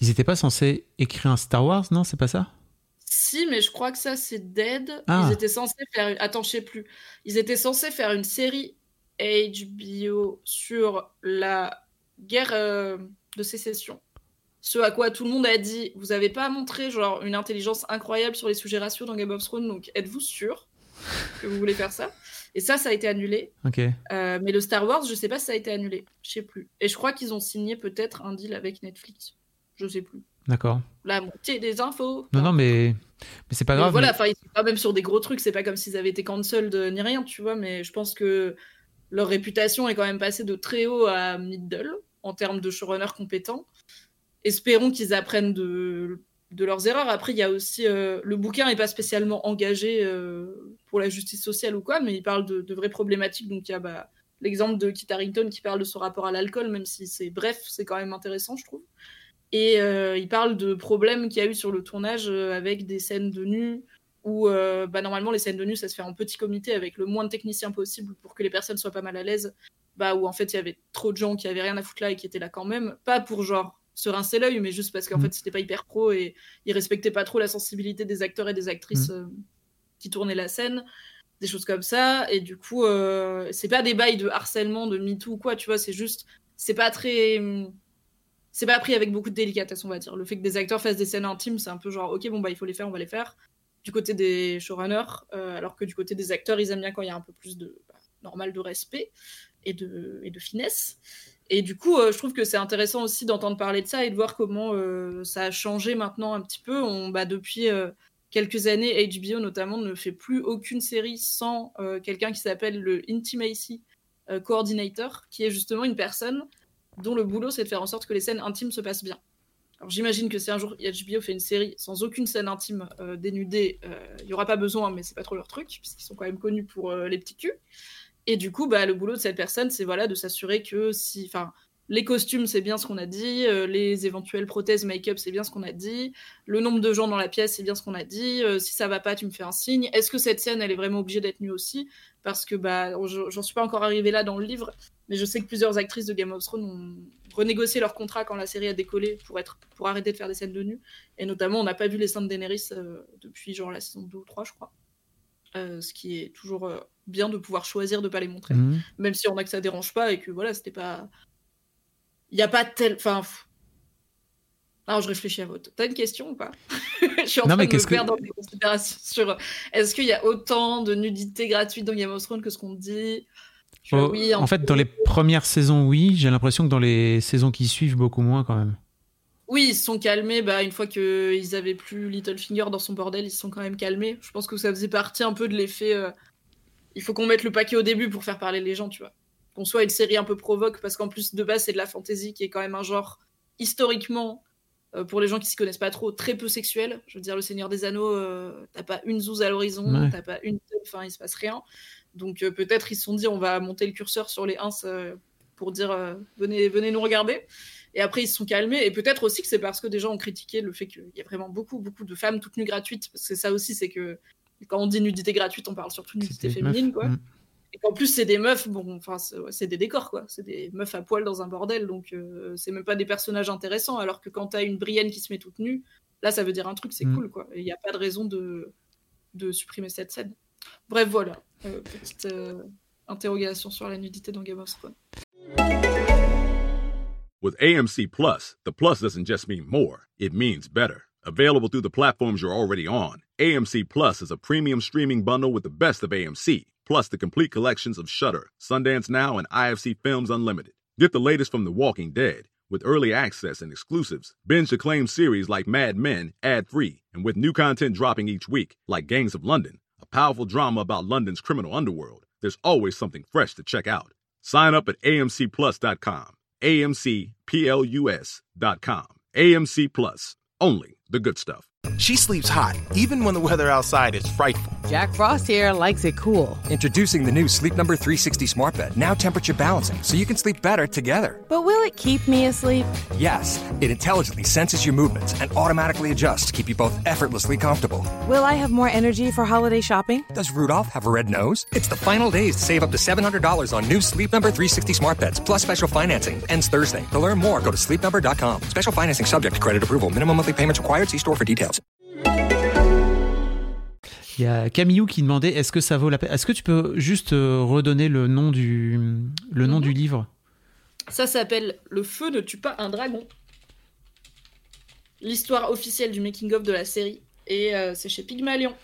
A: Ils étaient pas censés écrire un Star Wars, non C'est pas ça?
B: Si, mais je crois que ça, c'est dead.
A: Ah.
B: Ils étaient censés faire. une- Attends, je sais plus. Ils étaient censés faire une série HBO sur la guerre euh, de sécession. Ce à quoi tout le monde a dit Vous avez pas montré genre une intelligence incroyable sur les sujets raciaux dans Game of Thrones, donc êtes-vous sûr que vous voulez faire ça? Et ça, ça a été annulé.
A: Ok.
B: Euh, mais le Star Wars, je sais pas si ça a été annulé. Je sais plus. Et je crois qu'ils ont signé peut-être un deal avec Netflix. Je sais plus.
A: D'accord.
B: La moitié des infos.
A: Non, non, mais, mais c'est pas grave.
B: voilà,
A: mais-
B: enfin, ils sont pas même sur des gros trucs. C'est pas comme s'ils avaient été cancelled euh, ni rien, tu vois. Mais je pense que leur réputation est quand même passée de très haut à middle en termes de showrunners compétents. Espérons qu'ils apprennent de, de leurs erreurs. Après, il y a aussi euh, le bouquin est pas spécialement engagé euh, pour la justice sociale ou quoi, mais il parle de, de vraies problématiques. Donc il y a bah, l'exemple de Kit Harington qui parle de son rapport à l'alcool, même si c'est bref, c'est quand même intéressant, je trouve. Et euh, il parle de problèmes qu'il y a eu sur le tournage avec des scènes de nu, où euh, bah, normalement les scènes de nu ça se fait en petit comité avec le moins de techniciens possible pour que les personnes soient pas mal à l'aise. Bah, où en fait il y avait trop de gens qui avaient rien à foutre là et qui étaient là quand même. Pas pour genre se rincer l'œil, mais juste parce qu'en
A: Mhm.
B: fait c'était pas hyper pro et ils respectaient pas trop la sensibilité des acteurs et des actrices euh, qui tournaient la scène. Des choses comme ça. Et du coup, euh, c'est pas des bails de harcèlement, de MeToo ou quoi, tu vois, c'est juste. C'est pas très c'est pas pris avec beaucoup de délicatesse, on va dire. Le fait que des acteurs fassent des scènes intimes, c'est un peu genre, ok, bon, bah, il faut les faire, on va les faire. Du côté des showrunners, euh, alors que du côté des acteurs, ils aiment bien quand il y a un peu plus de, bah, normal, de respect et de, finesse. Et du coup, euh, je trouve que c'est intéressant aussi d'entendre parler de ça et de voir comment euh, ça a changé maintenant un petit peu. On, bah, depuis quelques années, HBO notamment ne fait plus aucune série sans quelqu'un qui s'appelle le Intimacy Coordinator, qui est justement une personne dont le boulot c'est de faire en sorte que les scènes intimes se passent bien. Alors j'imagine que si un jour HBO fait une série sans aucune scène intime euh, dénudée, euh, il y aura pas besoin, mais c'est pas trop leur truc, puisqu'ils sont quand même connus pour euh, les petits culs. Et du coup, bah, le boulot de cette personne, c'est voilà, de s'assurer que si, les costumes, c'est bien ce qu'on a dit, euh, les éventuelles prothèses, make-up, c'est bien ce qu'on a dit, le nombre de gens dans la pièce, c'est bien ce qu'on a dit, euh, si ça va pas, tu me fais un signe. Est-ce que cette scène, elle est vraiment obligée d'être nue aussi? Parce que bah, je- j'en suis pas encore arrivée là dans le livre, mais je sais que plusieurs actrices de Game of Thrones ont renégocié leur contrat quand la série a décollé pour, être, pour arrêter de faire des scènes de nu. Et notamment, on n'a pas vu les seins de Daenerys euh, depuis genre la saison 2 ou 3, je crois. Ce qui est toujours bien de pouvoir choisir de pas les montrer
A: Mhm.
B: même si on a que ça dérange pas et que voilà, c'était pas. Il n'y a pas tel. Enfin. Alors, je réfléchis à votre. T'as une question ou pas? (laughs) Je suis en
A: Non,
B: train de me
A: que-
B: perdre dans des considérations sur. Est-ce qu'il y a autant de nudité gratuite dans Game of Thrones que ce qu'on dit? Là,
A: Oh,
B: oui,
A: en fait,
B: peu.
A: dans les premières saisons, oui. J'ai l'impression que dans les saisons qui suivent, beaucoup moins quand même.
B: Oui, ils se sont calmés. Bah, une fois qu'ils avaient plus Littlefinger dans son bordel, ils se sont quand même calmés. Je pense que ça faisait partie un peu de l'effet. euh, Il faut qu'on mette le paquet au début pour faire parler les gens, tu vois. Qu'on soit une série un peu provoque, parce qu'en plus, de base, c'est de la fantasy qui est quand même un genre historiquement, euh, pour les gens qui s'y connaissent pas trop, très peu sexuel. Je veux dire, Le Seigneur des Anneaux, euh, t'as pas une zouze à l'horizon,
A: Ouais.
B: t'as pas une. Enfin, il se passe rien. Donc, euh, peut-être ils se sont dit, on va monter le curseur sur les ins euh, pour dire, venez, venez nous regarder. Et après, ils se sont calmés. Et peut-être aussi que c'est parce que des gens ont critiqué le fait qu'il y a vraiment beaucoup, beaucoup de femmes toutes nues gratuites. Parce que ça aussi, c'est que quand on dit nudité gratuite, on parle surtout de nudité féminine, quoi. Mm. Et qu'en plus, c'est des meufs, bon, enfin, c'est des décors, quoi. C'est des meufs à poil dans un bordel, donc euh, c'est même pas des personnages intéressants. Alors que quand t'as une Brienne qui se met toute nue, là, ça veut dire un truc, c'est mm. cool, quoi. Il n'y a pas de raison de, de supprimer cette scène. Bref, voilà. Euh, petite euh, interrogation sur la nudité dans Game of Thrones.
C: With AMC Plus, the plus doesn't just mean more, it means better. Available through the platforms you're already on, AMC Plus is a premium streaming bundle with the best of AMC, plus the complete collections of Shudder, Sundance Now, and IFC Films Unlimited. Get the latest from The Walking Dead, with early access and exclusives. Binge acclaimed series like Mad Men, ad free, and with new content dropping each week, like Gangs of London, a powerful drama about London's criminal underworld. There's always something fresh to check out. Sign up at amcplus.com. AMCPLUS.com. AMC Plus. Only the good stuff.
D: She sleeps hot, even when the weather outside is frightful.
E: Jack Frost here likes it cool.
D: Introducing the new Sleep Number 360 Smart Bed, now temperature balancing, so you can sleep better together.
E: But will it keep me asleep?
D: Yes, it intelligently senses your movements and automatically adjusts to keep you both effortlessly comfortable.
E: Will I have more energy for holiday shopping?
D: Does Rudolph have a red nose? It's the final days to save up to $700 on new Sleep Number 360 Smart Beds, plus special financing. Ends Thursday. To learn more, go to sleepnumber.com. Special financing subject to credit approval. Minimum monthly payments required. See store for details.
A: Il y a Camillou qui demandait est-ce que ça vaut la peine Est-ce que tu peux juste euh, redonner le nom du, le nom mhm. du livre?
B: Ça s'appelle Le feu ne tue pas un dragon. L'histoire officielle du making-of de la série. Et euh, c'est chez Pygmalion.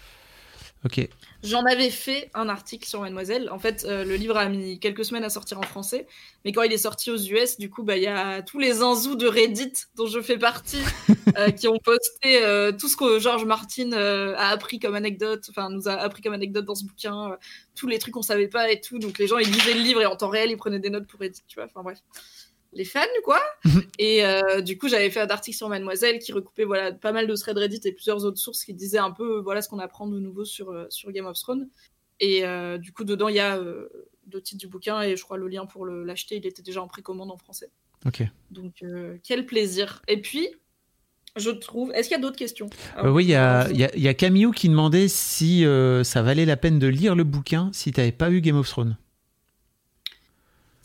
A: Ok.
B: J'en avais fait un article sur Mademoiselle. En fait, euh, le livre a mis quelques semaines à sortir en français, mais quand il est sorti aux US, du coup, bah il y a tous les zinzous de Reddit dont je fais partie (laughs) euh, qui ont posté euh, tout ce que George Martin a appris comme anecdote, enfin nous a appris comme anecdote dans ce bouquin, tous les trucs qu'on savait pas et tout. Donc les gens ils lisaient le livre et en temps réel ils prenaient des notes pour Reddit, tu vois. Enfin bref les fans, quoi. (laughs) Et euh, du coup, j'avais fait un article sur Mademoiselle qui recoupait voilà, pas mal de threads Reddit et plusieurs autres sources qui disaient un peu voilà ce qu'on apprend de nouveau sur, euh, sur Game of Thrones. Et euh, du coup, dedans, il y a deux titres du bouquin et je crois le lien pour l'acheter, il était déjà en précommande en français.
A: Ok.
B: Donc, quel plaisir. Et puis, je trouve. Est-ce qu'il y a d'autres questions?
A: Oui, il y a, y, y a Camille qui demandait si ça valait la peine de lire le bouquin si tu n'avais pas vu Game of Thrones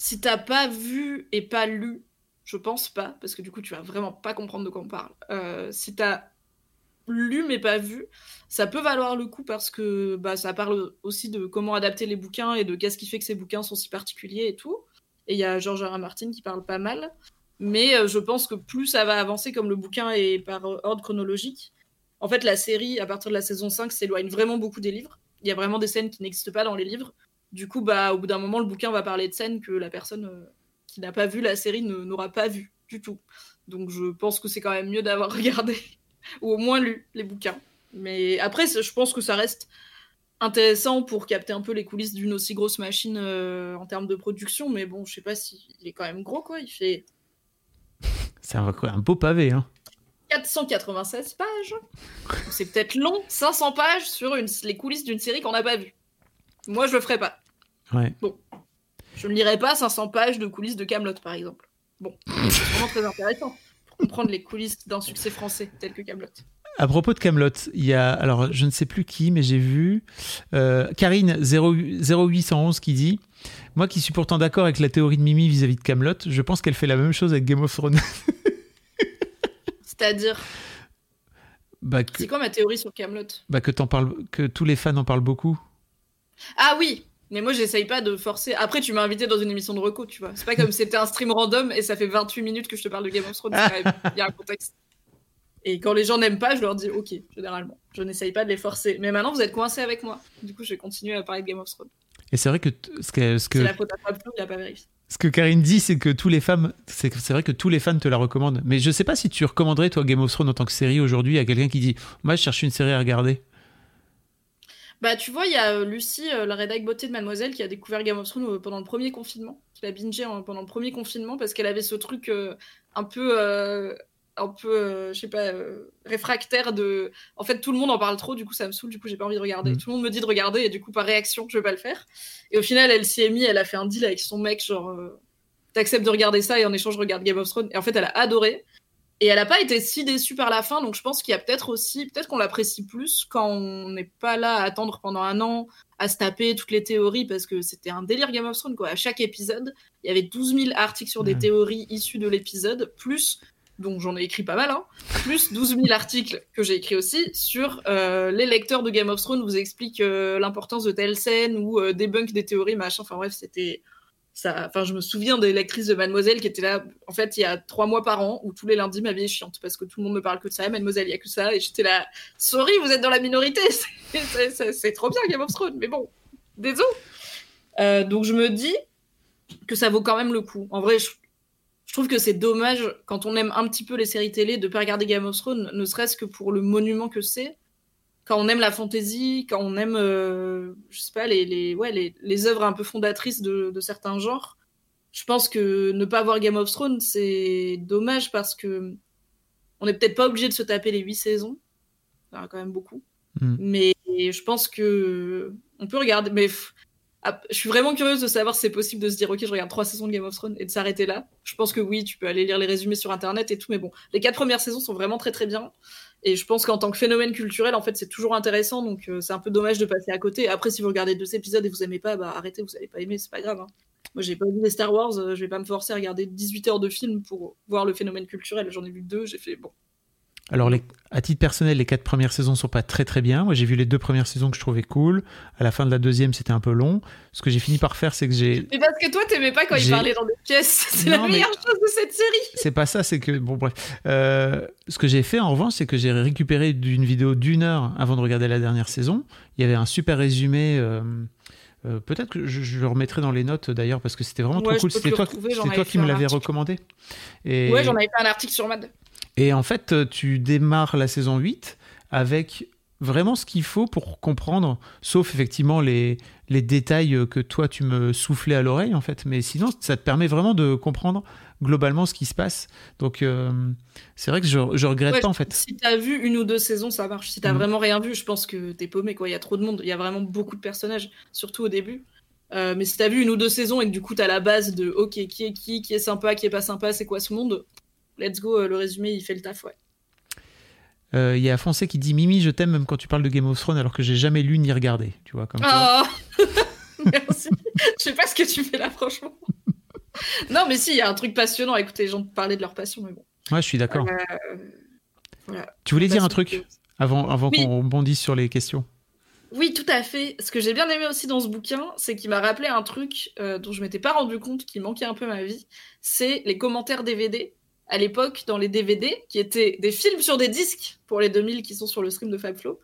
B: si t'as pas vu et pas lu, je pense pas, parce que du coup tu vas vraiment pas comprendre de quoi on parle. Euh, si t'as lu mais pas vu, ça peut valoir le coup parce que bah, ça parle aussi de comment adapter les bouquins et de qu'est-ce qui fait que ces bouquins sont si particuliers et tout. Et il y a George R. Martin qui parle pas mal. Mais euh, je pense que plus ça va avancer, comme le bouquin est par ordre chronologique, en fait la série, à partir de la saison 5, s'éloigne vraiment beaucoup des livres. Il y a vraiment des scènes qui n'existent pas dans les livres. Du coup, bah, au bout d'un moment, le bouquin va parler de scènes que la personne euh, qui n'a pas vu la série n'aura pas vu du tout. Donc je pense que c'est quand même mieux d'avoir (laughs) regardé ou au moins lu les bouquins. Mais après, je pense que ça reste intéressant pour capter un peu les coulisses d'une aussi grosse machine euh, en termes de production. Mais bon, je sais pas s'il est quand même gros, quoi. Il fait. (laughs)
A: C'est un, un beau pavé, hein.
B: 496 pages. C'est peut-être long, 500 pages sur une, les coulisses d'une série qu'on n'a pas vue. Moi, je le ferai pas. Bon. Je ne lirai pas 500 pages de coulisses de Camelot, par exemple. Bon, (laughs) c'est vraiment très intéressant pour comprendre les coulisses d'un succès français tel que Camelot.
A: À propos de Camelot, il y a alors je ne sais plus qui, mais j'ai vu euh, Karine 0811 qui dit moi qui suis pourtant d'accord avec la théorie de Mimi vis-à-vis de Camelot, je pense qu'elle fait la même chose avec Game of Thrones. (laughs)
B: C'est-à-dire? Bah C'est quoi ma théorie sur Camelot?
A: Bah que parles, que tous les fans en parlent beaucoup.
B: Ah oui, mais moi, j'essaye pas de forcer. Après, tu m'as invité dans une émission de reco, tu vois. C'est pas comme si c'était un stream random et ça fait 28 minutes que je te parle de Game of Thrones. Il y a un contexte. Et quand les gens n'aiment pas, je leur dis OK, généralement. Je n'essaye pas de les forcer. Mais maintenant, vous êtes coincés avec moi. Du coup, je vais continuer à parler de Game of Thrones.
A: Et c'est vrai que ce que, ce que...
B: la faute à il a pas vérifié.
A: Ce que Karine dit, c'est que tous les fans, c'est vrai que tous les fans te la recommandent. Mais je sais pas si tu recommanderais toi Game of Thrones en tant que série aujourd'hui à quelqu'un qui dit, moi, je cherche une série à regarder.
B: Bah, tu vois, il y a euh, Lucie, euh, la rédac beauté de Mademoiselle, qui a découvert Game of Thrones euh, pendant le premier confinement, qui l'a bingé pendant le premier confinement parce qu'elle avait ce truc un peu, un peu, je sais pas, réfractaire de. En fait, tout le monde en parle trop, du coup, ça me saoule, du coup, j'ai pas envie de regarder. Mm. Tout le monde me dit de regarder, et du coup, par réaction, je vais pas le faire. Et au final, elle s'y est mise, elle a fait un deal avec son mec, genre t'acceptes de regarder ça et en échange, regarde Game of Thrones. Et en fait, elle a adoré. Et elle n'a pas été si déçue par la fin, donc je pense qu'il y a peut-être aussi, peut-être qu'on l'apprécie plus quand on n'est pas là à attendre pendant un an, à se taper toutes les théories, parce que c'était un délire Game of Thrones, quoi. À chaque épisode, il y avait 12 000 articles sur des théories issues de l'épisode, plus, donc j'en ai écrit pas mal, hein, plus 12 000 articles que j'ai écrits aussi sur euh, les lecteurs de Game of Thrones vous expliquent euh, l'importance de telle scène ou euh, débunk des théories, machin. Enfin bref, c'était enfin, je me souviens des lectrices de Mademoiselle qui étaient là, en fait, il y a trois mois par an, où tous les lundis, ma vie est chiante parce que tout le monde me parle que de ça. Mademoiselle, il y a que ça. Et j'étais là, sorry, vous êtes dans la minorité. (laughs) C'est trop bien Game of Thrones, mais bon, désolé. Euh, donc je me dis que ça vaut quand même le coup. En vrai, je, je trouve que c'est dommage quand on aime un petit peu les séries télé de pas regarder Game of Thrones, ne serait-ce que pour le monument que c'est quand on aime la fantasy, quand on aime, euh, je sais pas, les, les, ouais, les, les œuvres un peu fondatrices de, de, certains genres, je pense que ne pas voir Game of Thrones, c'est dommage parce que on n'est peut-être pas obligé de se taper les huit saisons. Il y en a quand même beaucoup. Mm. Mais je pense que on peut regarder. Mais je suis vraiment curieuse de savoir si c'est possible de se dire ok je regarde trois saisons de Game of Thrones et de s'arrêter là. Je pense que oui, tu peux aller lire les résumés sur internet et tout, mais bon, les quatre premières saisons sont vraiment très très bien. Et je pense qu'en tant que phénomène culturel, en fait, c'est toujours intéressant, donc euh, c'est un peu dommage de passer à côté. Après, si vous regardez deux épisodes et vous aimez pas, bah arrêtez, vous n'allez pas aimer, c'est pas grave. Hein. Moi, j'ai pas vu les Star Wars, euh, je vais pas me forcer à regarder 18 heures de film pour voir le phénomène culturel. J'en ai vu deux, j'ai fait bon,
A: alors, à titre personnel, les quatre premières saisons sont pas très très bien. Moi, j'ai vu les deux premières saisons que je trouvais cool. À la fin de la deuxième, c'était un peu long. Ce que j'ai fini par faire, c'est que j'ai.
B: Mais parce que toi, t'aimais pas quand il parlait dans des pièces. (laughs) C'est la meilleure chose de cette série.
A: C'est pas ça, c'est que bon bref. Euh, ce que j'ai fait en revanche, c'est que j'ai récupéré d'une vidéo d'une heure avant de regarder la dernière saison. Il y avait un super résumé. Euh, euh, peut-être que je, le remettrai dans les notes d'ailleurs parce que c'était vraiment trop cool. C'était toi, toi qui me l'avais recommandé.
B: Et... Ouais, j'en avais fait un article sur Mad.
A: Et en fait, euh, tu démarres la saison 8 avec vraiment ce qu'il faut pour comprendre, sauf effectivement les, les détails que toi tu me soufflais à l'oreille en fait. Mais sinon, ça te permet vraiment de comprendre globalement ce qui se passe. Donc euh, c'est vrai que je, je regrette pas en fait.
B: Si tu as vu une ou deux saisons, ça marche. Si tu mm. vraiment rien vu, je pense que t'es paumé quoi. Il y a trop de monde, il y a vraiment beaucoup de personnages, surtout au début. Euh, mais si tu as vu une ou deux saisons et que du coup tu as la base de ok qui est qui, qui est sympa, qui est pas sympa, c'est quoi ce monde, let's go, euh, le résumé, il fait le taf, ouais.
A: Il euh, y a Foncé qui dit Mimi, je t'aime même quand tu parles de Game of Thrones alors que j'ai jamais lu ni regardé. Tu vois, comme
B: oh (laughs) Merci. je sais pas ce que tu fais là, franchement. non, mais si, il y a un truc passionnant à écouter les gens parler de leur passion, mais bon.
A: Ouais, je suis d'accord. Euh, tu voulais dire un truc avant, avant qu'on rebondisse sur les questions?
B: Oui, tout à fait. Ce que j'ai bien aimé aussi dans ce bouquin, c'est qu'il m'a rappelé un truc dont je m'étais pas rendu compte qui manquait un peu ma vie. C'est les commentaires DVD à l'époque dans les DVD, qui étaient des films sur des disques pour les 2000 qui sont sur le stream de Fabflow.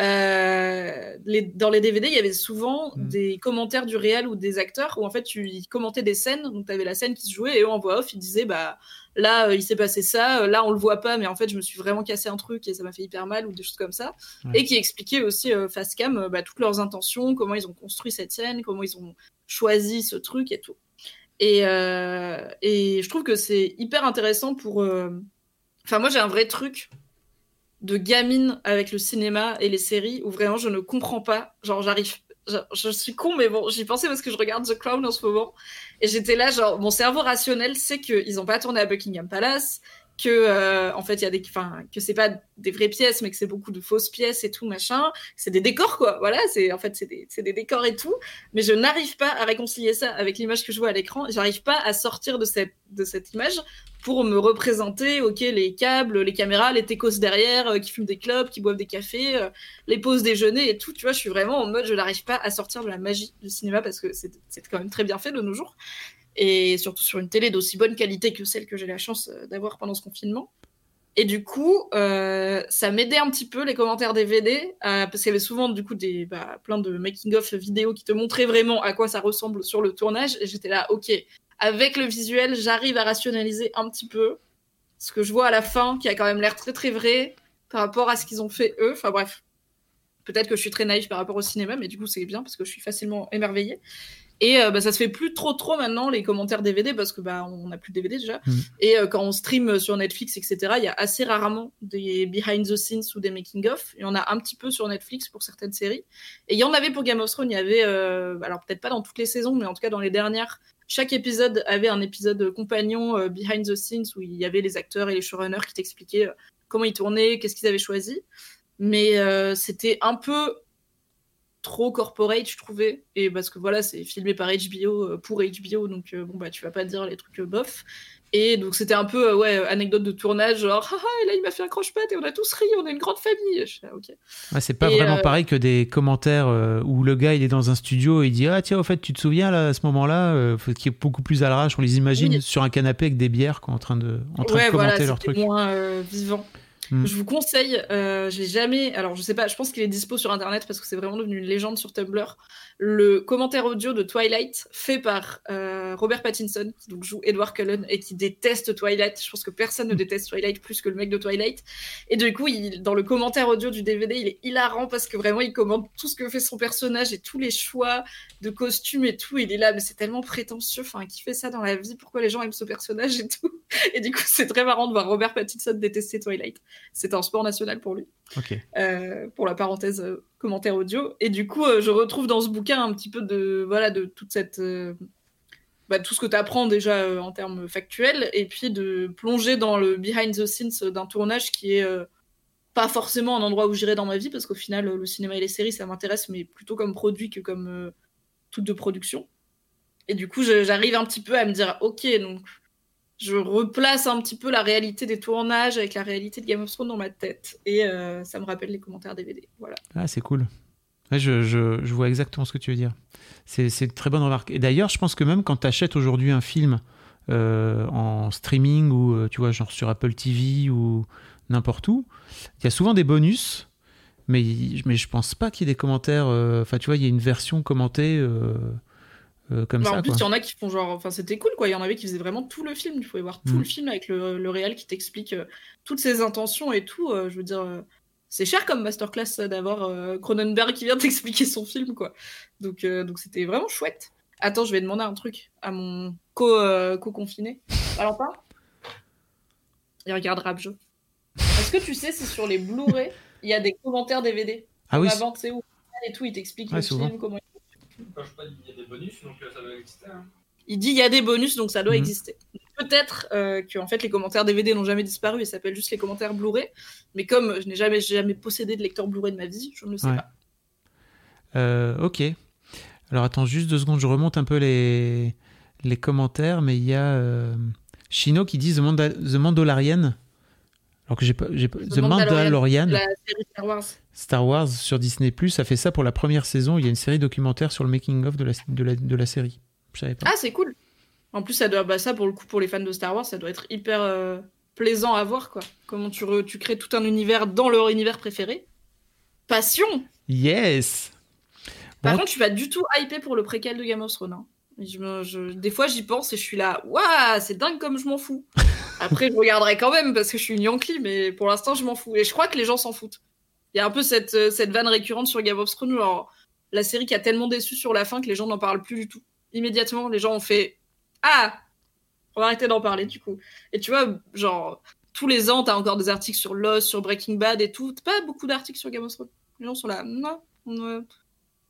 B: Euh, les, dans les DVD, il y avait souvent mm. des commentaires du réel ou des acteurs où en fait tu commentais des scènes. Donc tu avais la scène qui se jouait et eux en voix off, ils disaient bah là euh, il s'est passé ça, euh, là on le voit pas, mais en fait je me suis vraiment cassé un truc et ça m'a fait hyper mal ou des choses comme ça. Et qui expliquaient aussi face cam bah, toutes leurs intentions, comment ils ont construit cette scène, comment ils ont choisi ce truc et tout. Et, euh, et je trouve que c'est hyper intéressant pour. Euh, enfin, moi, j'ai un vrai truc de gamine avec le cinéma et les séries où vraiment je ne comprends pas. Genre, j'arrive. Je, suis con, mais bon, j'y pensais parce que je regarde The Crown en ce moment. Et j'étais là, genre, mon cerveau rationnel sait qu'ils n'ont pas tourné à Buckingham Palace, que euh, en fait il y a des que c'est pas des vraies pièces mais que c'est beaucoup de fausses pièces et tout machin. C'est des décors quoi. Voilà c'est en fait c'est des, des, décors et tout. Mais je n'arrive pas à réconcilier ça avec l'image que je vois à l'écran. J'arrive pas à sortir de cette de cette image pour me représenter ok les câbles les caméras les techos derrière euh, qui fument des clubs qui boivent des cafés euh, les pauses déjeuner et tout. Tu vois je suis vraiment en mode je n'arrive pas à sortir de la magie du cinéma parce que c'est quand même très bien fait de nos jours et surtout sur une télé d'aussi bonne qualité que celle que j'ai la chance euh, d'avoir pendant ce confinement. Et du coup, euh, ça m'aidait un petit peu les commentaires DVD, euh, parce qu'il y avait souvent du coup des bah, plein de making-of vidéos qui te montraient vraiment à quoi ça ressemble sur le tournage. Et j'étais là, ok, avec le visuel, j'arrive à rationaliser un petit peu ce que je vois à la fin, qui a quand même l'air très très vrai par rapport à ce qu'ils ont fait eux. Enfin bref, peut-être que je suis très naïf par rapport au cinéma, mais du coup c'est bien parce que je suis facilement émerveillée. Et euh, bah, ça se fait plus trop trop maintenant les commentaires DVD parce que bah on n'a plus de DVD déjà. Mm. Et euh, quand on stream sur Netflix etc, il y a assez rarement des behind the scenes ou des making of. Il y en a un petit peu sur Netflix pour certaines séries. Et il y en avait pour Game of Thrones. Il y avait euh, alors peut-être pas dans toutes les saisons, mais en tout cas dans les dernières. chaque épisode avait un épisode compagnon euh, behind the scenes où il y avait les acteurs et les showrunners qui t'expliquaient euh, comment ils tournaient, qu'est-ce qu'ils avaient choisi. Mais euh, c'était un peu trop corporate, je trouvais. Et parce que voilà, c'est filmé par HBO euh, pour HBO, donc euh, bon bah tu vas pas dire les trucs euh, bof. Et donc c'était un peu ouais anecdote de tournage genre haha (laughs) et là il m'a fait un croche-patte et on a tous ri, on est une grande famille. Je ah, ok.
A: Ouais, c'est pas
B: Et,
A: vraiment
B: euh,
A: pareil que des commentaires où le gars il est dans un studio et il dit ah tiens au fait tu te souviens là à ce moment-là qui est beaucoup plus à l'arrache on les imagine
B: Oui.
A: sur un canapé avec des bières quoi, en train de en train
B: ouais,
A: de commenter
B: voilà,
A: leur truc
B: moins euh, vivant.
A: Hmm.
B: Je vous conseille, euh, j'ai jamais, alors je sais pas, je pense qu'il est dispo sur internet parce que c'est vraiment devenu une légende sur Tumblr. Le commentaire audio de Twilight fait par euh, Robert Pattinson, qui donc joue Edward Cullen et qui déteste Twilight. Je pense que personne ne déteste Twilight plus que le mec de Twilight. Et du coup, il, dans le commentaire audio du DVD, il est hilarant parce que vraiment il commente tout ce que fait son personnage et tous les choix de costumes et tout. Il est là, mais c'est tellement prétentieux. Enfin, qui fait ça dans la vie? Pourquoi les gens aiment ce personnage et tout? (laughs) Et du coup, c'est très marrant de voir Robert Pattinson détester Twilight. C'est un sport national pour lui. Euh, pour la parenthèse euh, commentaire audio. Et du coup, euh, je retrouve dans ce bouquin un petit peu de voilà de toute cette bah, tout ce que tu apprends déjà en termes factuels, et puis de plonger dans le behind the scenes d'un tournage qui est pas forcément un endroit où j'irai dans ma vie, parce qu'au final, le cinéma et les séries, ça m'intéresse, mais plutôt comme produit que comme toute de production. Et du coup, j'arrive un petit peu à me dire, ok, donc je replace un petit peu la réalité des tournages avec la réalité de Game of Thrones dans ma tête. Et euh, ça me rappelle les commentaires DVD. Voilà.
A: ah c'est cool je, vois exactement ce que tu veux dire c'est une très bonne remarque et d'ailleurs je pense que même quand tu achètes aujourd'hui un film euh, en streaming ou euh, tu vois genre sur Apple TV ou n'importe où il y a souvent des bonus mais, mais je pense pas qu'il y ait des commentaires enfin tu vois il y a une version commentée euh, comme
B: Bah,
A: ça
B: en plus, il y en a qui font genre. Enfin, c'était cool, quoi. Il y en avait qui faisaient vraiment tout le film. Tu pouvais voir tout
A: Mm.
B: le film avec le, le réel qui t'explique euh, toutes ses intentions et tout. euh, je veux dire, c'est cher comme masterclass d'avoir Cronenberg qui vient (laughs) t'expliquer son film, quoi. Donc, donc c'était vraiment chouette. Attends, je vais demander un truc à mon co, co-confiné. Valentin? Il regarde Rapjo. Est-ce que tu sais si sur les Blu-ray, il y a des commentaires DVD
A: ah oui
B: Avant, sais, où et tout, il t'explique
A: Ouais,
B: le
A: souvent.
B: film, comment
F: Quand je il y a des bonus, donc euh, ça doit exister. Hein.
B: Il dit il y a des bonus, donc ça doit
A: Mhm.
B: exister. Peut-être euh, que en fait les commentaires DVD n'ont jamais disparu et s'appellent juste les commentaires Blu-ray. Mais comme je n'ai jamais, jamais possédé de lecteur Blu-ray de ma vie, je ne le sais
A: Ouais.
B: pas.
A: Euh, ok. Alors attends juste deux secondes, je remonte un peu les, les commentaires, mais il y a euh, Chino qui dit The, Manda- The Mandalorian. Alors que j'ai pas, j'ai The,
B: Mandalorian,
A: Mandalorian,
B: La série Star Wars.
A: Star Wars sur Disney ça fait ça pour la première saison. Il y a une série documentaire sur le making of de la, de la, de la série. Je savais pas.
B: Ah, c'est cool. En plus, ça doit, bah, ça pour le coup, pour les fans de Star Wars, ça doit être hyper euh, plaisant à voir, quoi. Comment tu, re- tu crées tout un univers dans leur univers préféré. Passion.
A: Yes.
B: Par
A: Bon.
B: contre, suis pas du tout hypée pour le préquel de Game of Thrones. hein. Je me- je- Des fois, j'y pense et je suis là, waouh, c'est dingue comme je m'en fous. (laughs) Après, je regarderai quand même parce que je suis une Yankee, mais pour l'instant, je m'en fous. Et je crois que les gens s'en foutent. Il y a un peu cette, euh, cette vanne récurrente sur Game of Thrones, genre la série qui a tellement déçu sur la fin que les gens n'en parlent plus du tout. Immédiatement, les gens ont fait Ah On va arrêter d'en parler du coup. Et tu vois, genre, tous les ans, t'as encore des articles sur Lost, sur Breaking Bad et tout. T'as pas beaucoup d'articles sur Game of Thrones. Les gens sont là, non, on a...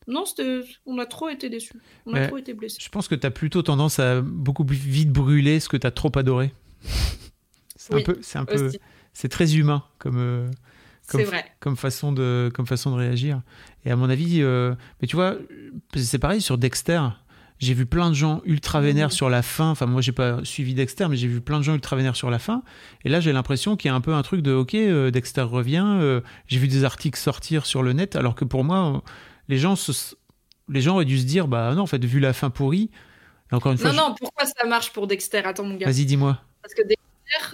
B: non c'était- on a trop été déçus. On a trop été blessés.
A: Je pense que tu as plutôt tendance à beaucoup plus vite brûler ce que tu as trop adoré. C'est
B: Oui,
A: un peu, c'est un peu, c'est très humain comme, euh, comme,
B: C'est vrai.
A: comme façon de, comme façon de réagir. Et à mon avis, euh, mais tu vois, c'est pareil sur Dexter. J'ai vu plein de gens ultra vénères
B: Mhm.
A: sur la fin. Enfin, moi, j'ai pas suivi Dexter, mais j'ai vu plein de gens ultra vénères sur la fin. Et là, j'ai l'impression qu'il y a un peu un truc de OK, euh, Dexter revient. euh, j'ai vu des articles sortir sur le net, alors que pour moi, les gens, se- les gens auraient dû se dire, bah non, en fait, vu la fin pourrie. Encore une fois,
B: Non,
A: je-
B: non, pourquoi ça marche pour Dexter? Attends, mon gars.
A: vas-y, dis-moi.
B: Parce que Dexter,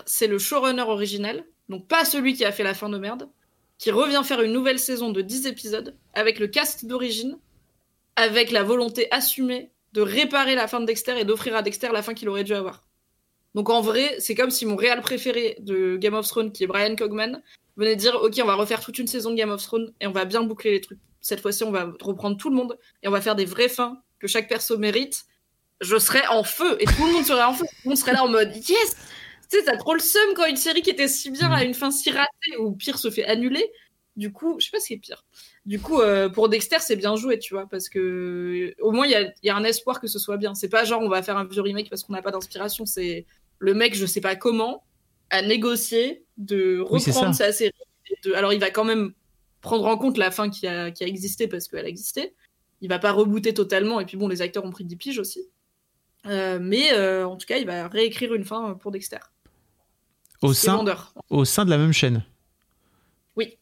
B: c'est le showrunner original, donc pas celui qui a fait la fin de merde, qui revient faire une nouvelle saison de 10 épisodes avec le cast d'origine, avec la volonté assumée de réparer la fin de Dexter et d'offrir à Dexter la fin qu'il aurait dû avoir. Donc en vrai, c'est comme si mon réal préféré de Game of Thrones, qui est Brian Cogman, venait dire Ok, on va refaire toute une saison de Game of Thrones et on va bien boucler les trucs. Cette fois-ci, on va reprendre tout le monde et on va faire des vraies fins que chaque perso mérite. Je serais en feu et tout le monde serait en feu. Tout le monde serait là en mode Yes tu sais, t'as trop le seum quand une série qui était si bien a une fin si ratée ou pire se fait annuler. Du coup, je sais pas ce qui est pire. Du coup, euh, pour Dexter, c'est bien joué, tu vois, parce que au moins il y a, il y a un espoir que ce soit bien. C'est pas genre on va faire un vieux remake parce qu'on n'a pas d'inspiration. C'est le mec, je sais pas comment, a négocié de reprendre sa série. de- Alors il va quand même prendre en compte la fin qui a, qui a existé parce qu'elle a existé. Il va pas rebooter totalement. Et puis bon, les acteurs ont pris 10 piges aussi. Euh, mais euh, en tout cas, il va réécrire une fin pour Dexter.
A: Au sein,
B: vendeur.
A: au sein de la même chaîne.
B: Oui.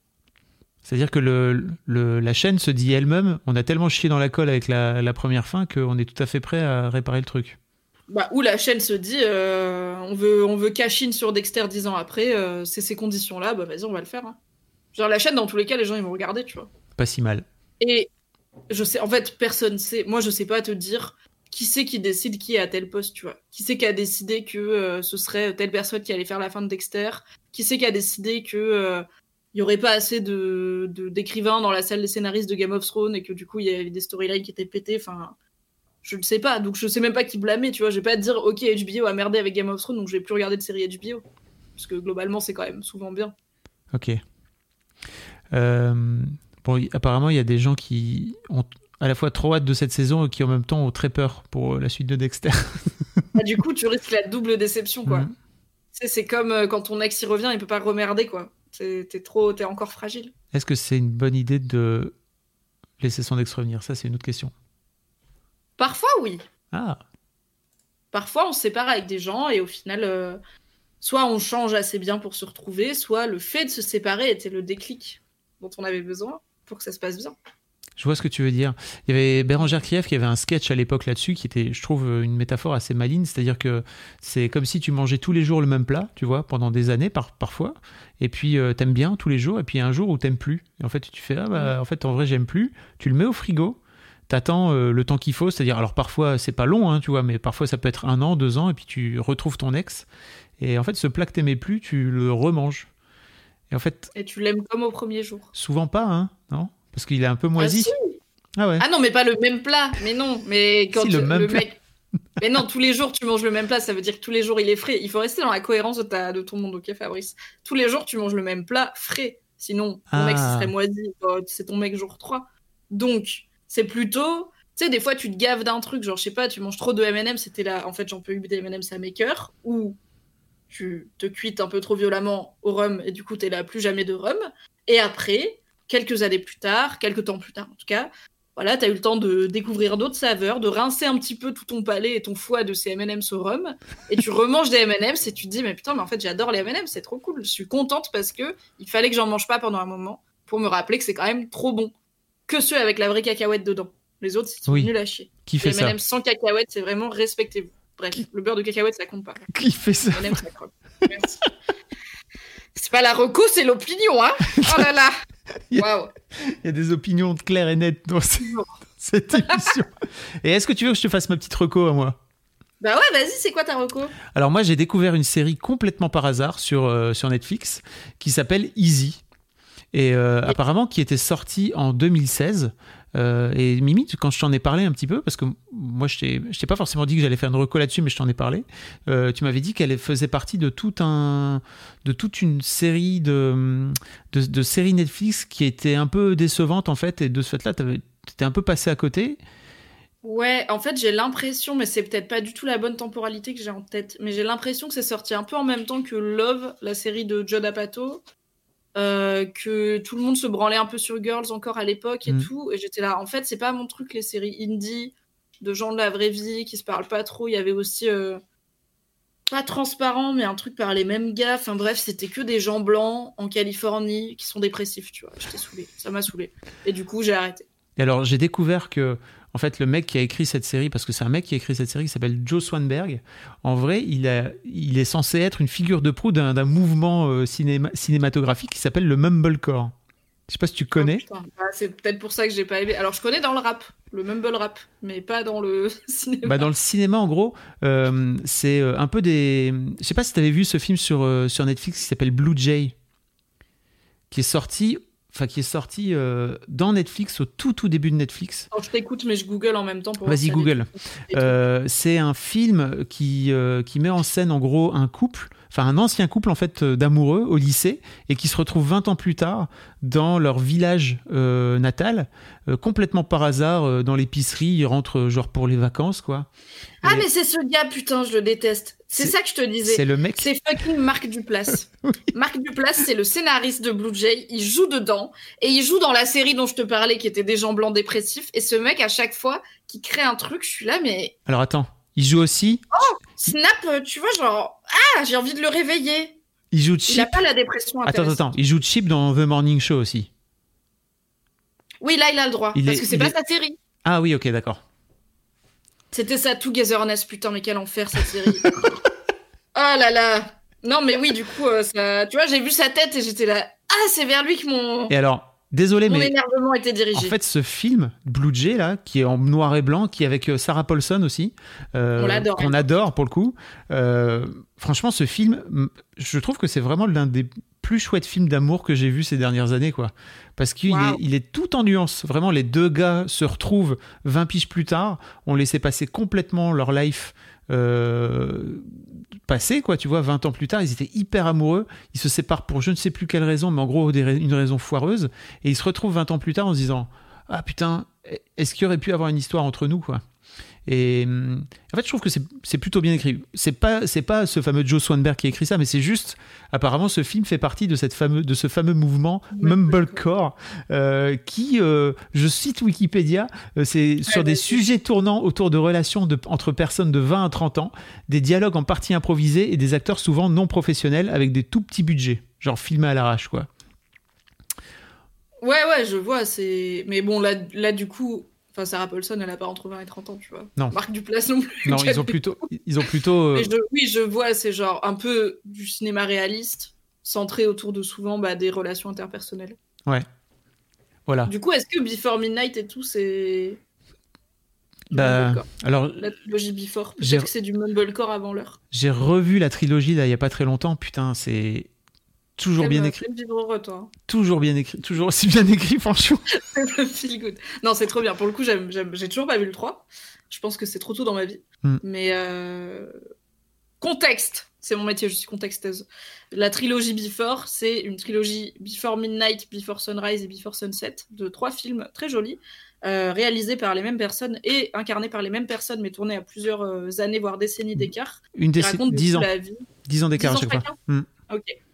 A: C'est-à-dire que le, le- la chaîne se dit elle-même, on a tellement chié dans la colle avec la, la première fin qu'on est tout à fait prêt à réparer le truc.
B: Bah, où la chaîne se dit euh, on veut on veut cash in sur Dexter dix ans après, euh, c'est ces conditions-là, bah vas-y, on va le faire. hein. Genre la chaîne, dans tous les cas, les gens ils vont regarder, tu vois.
A: Pas si mal.
B: Et je sais, en fait, personne sait. Moi, je sais pas te dire qui c'est qui décide qui est à tel poste, tu vois. Qui c'est qui a décidé que euh, ce serait telle personne qui allait faire la fin de Dexter. Qui c'est qui a décidé que euh, il y aurait pas assez de d'écrivains dans la salle des scénaristes de Game of Thrones et que du coup il y avait des storylines qui étaient pétées. Enfin, je ne sais pas. Donc je sais même pas qui blâmer, tu vois. Je vais pas te dire ok HBO a merdé avec Game of Thrones, donc je vais plus regarder de série HBO. Parce que globalement, c'est quand même souvent bien.
A: Ok. Euh, bon, apparemment, il y a des gens qui ont à la fois trop hâte de cette saison et qui en même temps ont très peur pour la suite de Dexter.
B: Bah, (laughs) du coup, tu risques la double déception, quoi. Sais, C'est comme euh, quand ton ex y revient, il peut pas remerder, quoi. T'es t'es trop, t'es encore fragile.
A: Est-ce que c'est une bonne idée de laisser son ex revenir? Ça, c'est une autre question.
B: Parfois, oui.
A: Ah,
B: Parfois, on se sépare avec des gens et au final, euh, soit on change assez bien pour se retrouver, soit le fait de se séparer était le déclic dont on avait besoin pour que ça se passe bien.
A: Je vois ce que tu veux dire. Il y avait Bérangère Krief qui avait un sketch à l'époque là-dessus qui était, je trouve, une métaphore assez maligne. C'est-à-dire que c'est comme si tu mangeais tous les jours le même plat, tu vois, pendant des années par, parfois. Et puis euh, t'aimes bien tous les jours. Et puis un jour où t'aimes plus. Et en fait, tu fais, ah bah, en fait, en vrai, j'aime plus. Tu le mets au frigo. T'attends euh, le temps qu'il faut, c'est-à-dire, alors parfois c'est pas long, hein, tu vois, mais parfois ça peut être un an, deux ans, et puis tu retrouves ton ex. Et en fait, ce plat que t'aimais plus, tu le remanges. Et en fait,
B: Et tu l'aimes comme au premier jour.
A: souvent pas, hein, non? Parce qu'il est un peu
B: Ah,
A: moisi.
B: si.
A: Ah ouais.
B: Ah non, mais pas le même plat. Mais non, mais (laughs) quand
A: Si, le
B: tu-
A: même plat.
B: mec. Mais non, tous les jours tu manges le même plat, ça veut dire que tous les jours il est frais. Il faut rester dans la cohérence de, ta, de ton monde, ok, Fabrice? Tous les jours tu manges le même plat frais. Sinon, ton mec,
A: Ah.
B: ce serait moisi. Oh, C'est ton mec jour 3. Donc, c'est plutôt. Tu sais, des fois tu te gaves d'un truc, genre, je sais pas, tu manges trop de MM, c'était là. En fait, j'en peux eu des MM, ça maker. Ou tu te cuites un peu trop violemment au rhum et du coup t'es là plus jamais de rhum. Et après, quelques années plus tard, quelques temps plus tard en tout cas, voilà, t'as eu le temps de découvrir d'autres saveurs, de rincer un petit peu tout ton palais et ton foie de ces M&M's au rhum, et tu remanges des M&M's et tu te dis mais putain mais en fait j'adore les M&M's, c'est trop cool, je suis contente parce que il fallait que j'en mange pas pendant un moment pour me rappeler que c'est quand même trop bon, que ceux avec la vraie cacahuète dedans. Les autres sont
A: Oui.
B: nuls à chier.
A: Qui fait
B: Les M&M's sans cacahuète c'est vraiment respectez-vous. Bref, le beurre de cacahuète ça compte pas.
A: Qui fait ça
B: M&M's, ça. Merci. (laughs) C'est pas la reco, c'est l'opinion, hein. Oh là là. (laughs) Waouh.
A: Il y a des opinions claires et nettes (laughs) dans cette émission. Et est-ce que tu veux que je te fasse ma petite reco à moi?
B: Bah ouais, vas-y, c'est quoi ta reco?
A: Alors moi, j'ai découvert une série complètement par hasard sur, euh, sur Netflix qui s'appelle Easy. Et euh, apparemment qui était sortie en 2016. Euh, et Mimi, quand je t'en ai parlé un petit peu, parce que moi je t'ai pas forcément dit que j'allais faire une reco là-dessus, mais je t'en ai parlé, euh, tu m'avais dit qu'elle faisait partie de, tout un, de toute une série de, séries Netflix qui était un peu décevante en fait, et de ce fait-là, tu étais un peu passé à côté.
B: Ouais, en fait, j'ai l'impression, mais c'est peut-être pas du tout la bonne temporalité que j'ai en tête, mais j'ai l'impression que c'est sorti un peu en même temps que Love, la série de Judd Apatow, euh, que tout le monde se branlait un peu sur Girls encore à l'époque et
A: Mm.
B: tout, et j'étais là, en fait, c'est pas mon truc, les séries indie, de gens de la vraie vie, qui se parlent pas trop, il y avait aussi... euh, Pas transparent, mais un truc par les mêmes gars. Enfin bref, c'était que des gens blancs en Californie qui sont dépressifs, tu vois. J'étais saoulée. Ça m'a saoulée. Et du coup, j'ai arrêté.
A: Et alors, j'ai découvert que, en fait, le mec qui a écrit cette série, parce que c'est un mec qui a écrit cette série, qui s'appelle Joe Swanberg, en vrai, il, a, il est censé être une figure de proue d'un mouvement euh, cinéma- cinématographique qui s'appelle le Mumblecore. Je sais pas si tu connais.
B: Oh. Bah, c'est peut-être pour ça que j'ai pas aimé. Alors, je connais dans le rap, le mumble rap, mais pas dans le (laughs) cinéma.
A: Bah, dans le cinéma, en gros, euh, c'est euh, un peu des. Je sais pas si tu avais vu ce film sur, euh, sur Netflix qui s'appelle Blue Jay, qui est sorti enfin qui est sorti euh, dans Netflix au tout tout début de Netflix.
B: Alors, je t'écoute, mais je google en même temps pour.
A: Vas-y Google. Euh, c'est un film qui, euh, qui met en scène en gros un couple, enfin un ancien couple en fait d'amoureux au lycée et qui se retrouve 20 ans plus tard dans leur village natal, complètement par hasard dans l'épicerie, ils rentrent genre pour les vacances quoi.
B: Ah,
A: Et
B: mais c'est ce gars, putain, je le déteste. C'est ça que je te disais.
A: C'est le mec.
B: C'est fucking Marc Duplass. (laughs) Marc Duplass, c'est le scénariste de Blue Jay. Il joue dedans. Et il joue dans la série dont je te parlais, qui était Des gens blancs dépressifs. Et ce mec, à chaque fois qu'il crée un truc, je suis là, mais
A: Alors attends, il joue aussi,
B: Snap, euh, tu vois, genre, ah, j'ai envie de le réveiller.
A: il joue
B: Il
A: Chip.
B: a pas la dépression
A: Attends, attends, il joue Chip dans The Morning Show aussi.
B: Oui, là, il a le droit.
A: Il
B: parce
A: est-
B: que c'est
A: il
B: pas
A: est-
B: sa série.
A: Ah oui, ok, d'accord.
B: C'était sa Togetherness, putain, mais quel enfer cette série. oh (laughs) là là. Non, mais oui, du coup, euh, ça... tu vois, j'ai vu sa tête et j'étais là. Ah, c'est vers lui que mon,
A: Et alors, désolé,
B: mon
A: mais
B: énervement était dirigé.
A: En fait, ce film, Blue Jay, là, qui est en noir et blanc, qui est avec euh, Sarah Paulson aussi, euh,
B: On l'adore.
A: qu'on adore pour le coup. euh, franchement, ce film, je trouve que c'est vraiment l'un des plus chouettes films d'amour que j'ai vu ces dernières années, quoi. Parce qu'il
B: Wow.
A: est, il est tout en nuances. Vraiment, les deux gars se retrouvent 20 piges plus tard, ont laissé passer complètement leur life. Euh, passé quoi tu vois 20 ans plus tard ils étaient hyper amoureux ils se séparent pour je ne sais plus quelle raison mais en gros une raison foireuse et ils se retrouvent 20 ans plus tard en se disant ah putain, est-ce qu'il y aurait pu avoir une histoire entre nous quoi? Et hum, en fait, je trouve que c'est plutôt bien écrit. C'est pas c'est pas ce fameux Joe Swanberg qui a écrit ça, mais c'est juste apparemment ce film fait partie de cette fameux de ce fameux mouvement mumblecore euh, qui, euh, je cite Wikipédia, euh, c'est sur des sujets tournant autour de relations de, entre personnes de 20 à 30 ans, des dialogues en partie improvisés et des acteurs souvent non professionnels avec des tout petits budgets, genre filmés à l'arrache quoi.
B: Ouais, ouais, je vois. c'est Mais bon, là, là du coup, enfin, Sarah Paulson, elle a pas entre 20 et 30 ans, tu vois.
A: Non.
B: Marc Duplass non plus.
A: Non, ils ont plutôt ils ont plutôt euh,
B: je- oui, je vois, c'est genre un peu du cinéma réaliste, centré autour de souvent bah, des relations interpersonnelles.
A: voilà.
B: Du coup, est-ce que Before Midnight et tout, c'est.
A: Bah, alors
B: La trilogie Before. Peut-être que c'est du mumblecore avant l'heure.
A: J'ai revu la trilogie là il y a pas très longtemps. Putain, c'est toujours bien écrit,
B: heureux, toi.
A: toujours bien écrit, toujours aussi bien écrit, franchement. (laughs)
B: hein. Feel good. Non, c'est trop bien. Pour le coup, j'ai toujours pas vu le 3. Je pense que c'est trop tôt dans ma vie.
A: Hmm.
B: Mais euh, contexte, c'est mon métier, je suis contexteuse. La trilogie Before, c'est une trilogie Before Midnight, Before Sunrise et Before Sunset, de trois films très jolis, euh, réalisés par les mêmes personnes et incarnés par les mêmes personnes, mais tournés à plusieurs euh, années, voire décennies d'écart.
A: Une décennie,
B: racontent du
A: 10
B: coup
A: ans,
B: la vie
A: 10 ans d'écart à
B: 10 ans
A: chaque fois.
B: chacun
A: Hmm.
B: Ok.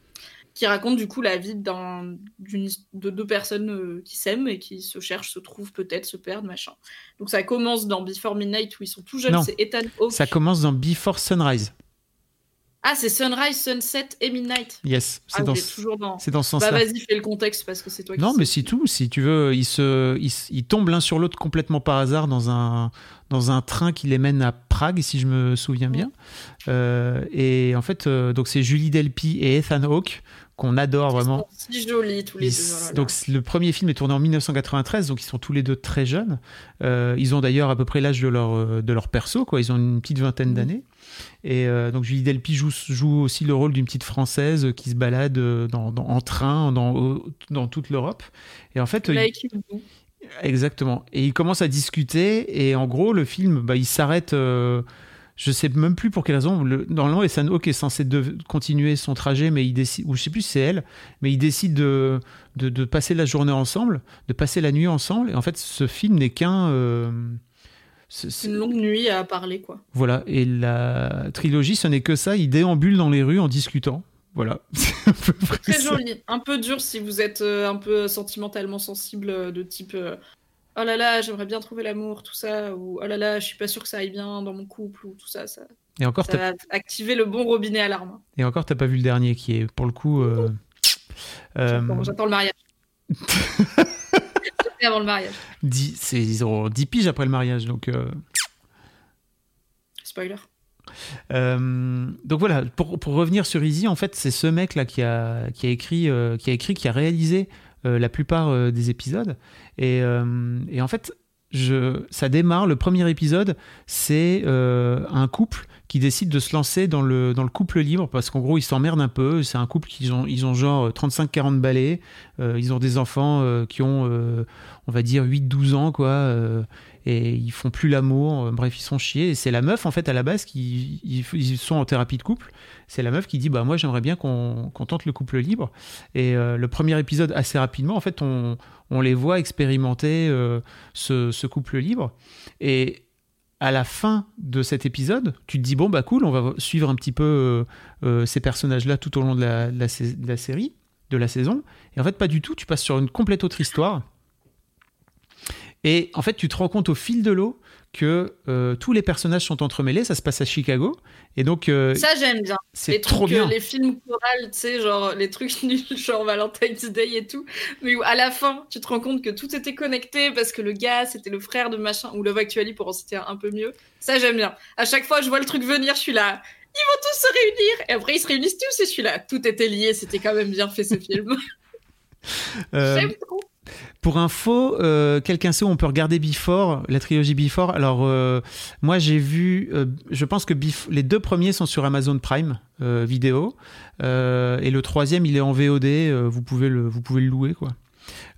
B: Qui raconte du coup la vie d'un- d'une de deux personnes euh, qui s'aiment et qui se cherchent, se trouvent peut-être, se perdent, machin. Donc ça commence dans Before Midnight où ils sont tout jeunes,
A: Non.
B: c'est Ethan Hawke.
A: Ça commence dans Before Sunrise.
B: Ah, c'est Sunrise, Sunset et Midnight.
A: Yes, c'est
B: Ah,
A: dans,
B: toujours dans.
A: c'est dans ce
B: Bah
A: sens-là.
B: vas-y, fais le contexte parce que c'est toi qui
A: Non, mais c'est tout. Si tu veux, ils, se, ils, ils tombent l'un sur l'autre complètement par hasard dans un, dans un train qui les mène à Prague, si je me souviens bien. Euh, et en fait, euh, donc c'est Julie Delpy et Ethan Hawke qu'on adore
B: Ils
A: vraiment.
B: sont si jolis tous les
A: Ils-
B: deux. là là.
A: donc le premier film est tourné en 1993, donc ils sont tous les deux très jeunes. Euh, ils ont d'ailleurs à peu près l'âge de leur euh, de leur perso, quoi. Ils ont une petite vingtaine
B: Mhm.
A: d'années. Et euh, donc Julie Delpy joue, joue aussi le rôle d'une petite française qui se balade dans, dans- en train dans, dans toute l'Europe. Et en fait, il- exactement. Et ils commencent à discuter et en gros le film, bah, il s'arrête. euh, je sais même plus pour quelle raison. Le, normalement, Hawke est censé de, continuer son trajet, mais il décide, ou je sais plus si c'est elle, mais ils décident de, de, de passer la journée ensemble, de passer la nuit ensemble. Et en fait, ce film n'est qu'un. euh, c'est-
B: Une longue nuit à parler, quoi.
A: voilà. Et la trilogie, ce n'est que ça. Ils déambulent dans les rues en discutant. Voilà. (laughs) C'est à peu
B: Très
A: ça.
B: joli. Un peu dur si vous êtes euh, un peu sentimentalement sensible, euh, de type euh, Oh là là, j'aimerais bien trouver l'amour, tout ça, ou Oh là là, je suis pas sûr que ça aille bien dans mon couple, ou tout ça. Ça,
A: Et encore,
B: ça
A: t'as,
B: va activer le bon robinet à larmes.
A: et encore, t'as pas vu le dernier qui est pour le coup. euh, euh,
B: J'attends le mariage. (laughs) Avant le mariage.
A: dix- c'est, ils ont 10 piges après le mariage. Donc. euh,
B: Spoiler.
A: Euh, donc voilà, pour, pour revenir sur Easy, en fait, c'est ce mec-là qui a, qui a écrit, euh, qui a écrit, qui a réalisé la plupart euh, des épisodes. Et, euh, et en fait, je, ça démarre. Le premier épisode, c'est euh, un couple qui décident de se lancer dans le, dans le couple libre parce qu'en gros, ils s'emmerdent un peu. C'est un couple qui ont, ils ont genre 35-40 balais. Euh, ils ont des enfants euh, qui ont, euh, on va dire, 8-12 ans, quoi. Et ils font plus l'amour. euh, bref, ils sont chiés. Et c'est la meuf, en fait, à la base, qui ils, sont en thérapie de couple. C'est la meuf qui dit Bah, moi, j'aimerais bien qu'on qu'on tente le couple libre. Et euh, le premier épisode, assez rapidement, en fait, on, on les voit expérimenter euh, ce, couple libre. Et à la fin de cet épisode, tu te dis bon bah cool, on va suivre un petit peu ces personnages-là tout au long de la, de la série, de la saison. Et en fait, pas du tout. Tu passes sur une complète autre histoire. Et en fait, tu te rends compte au fil de l'eau que euh, tous les personnages sont entremêlés. Ça se passe à Chicago. Et donc, euh,
B: Ça, j'aime bien.
A: c'est trop bien.
B: euh, les films chorales, tu sais, genre les trucs (laughs) nuls, genre Valentine's Day et tout, mais où à la fin, tu te rends compte que tout était connecté parce que le gars, c'était le frère de machin, ou Love Actually pour en citer un, peu mieux. Ça, j'aime bien. À chaque fois, je vois le truc venir, je suis là. Ils vont tous se réunir et après ils se réunissent tous et je suis là. Tout était lié, c'était quand même bien fait ce film. (laughs) J'aime trop.
A: Pour info, euh, quelqu'un sait où on peut regarder Before, la trilogie Before. Alors, euh, moi, j'ai vu, euh, je pense que les deux premiers sont sur Amazon Prime vidéo, et le troisième, il est en VOD. vous pouvez le, vous pouvez le louer, quoi.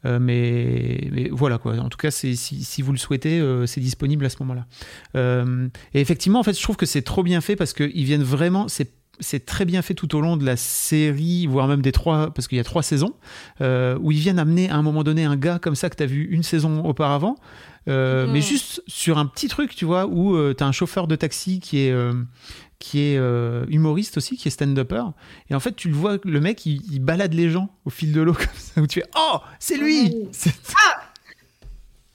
A: Mais, mais voilà quoi. En tout cas, si, vous le souhaitez, c'est disponible à ce moment-là. Et effectivement, en fait, je trouve que c'est trop bien fait parce qu'ils viennent vraiment. C'est, c'est très bien fait tout au long de la série, voire même des trois, parce qu'il y a trois saisons euh, où ils viennent amener à un moment donné un gars comme ça que tu as vu une saison auparavant, euh, mais juste sur un petit truc, tu vois, où tu as un chauffeur de taxi qui est, euh, qui est euh, humoriste aussi, qui est stand-upper, et en fait tu le vois, le mec il, il balade les gens au fil de l'eau (laughs) comme ça, où tu fais Oh, c'est lui. C'est-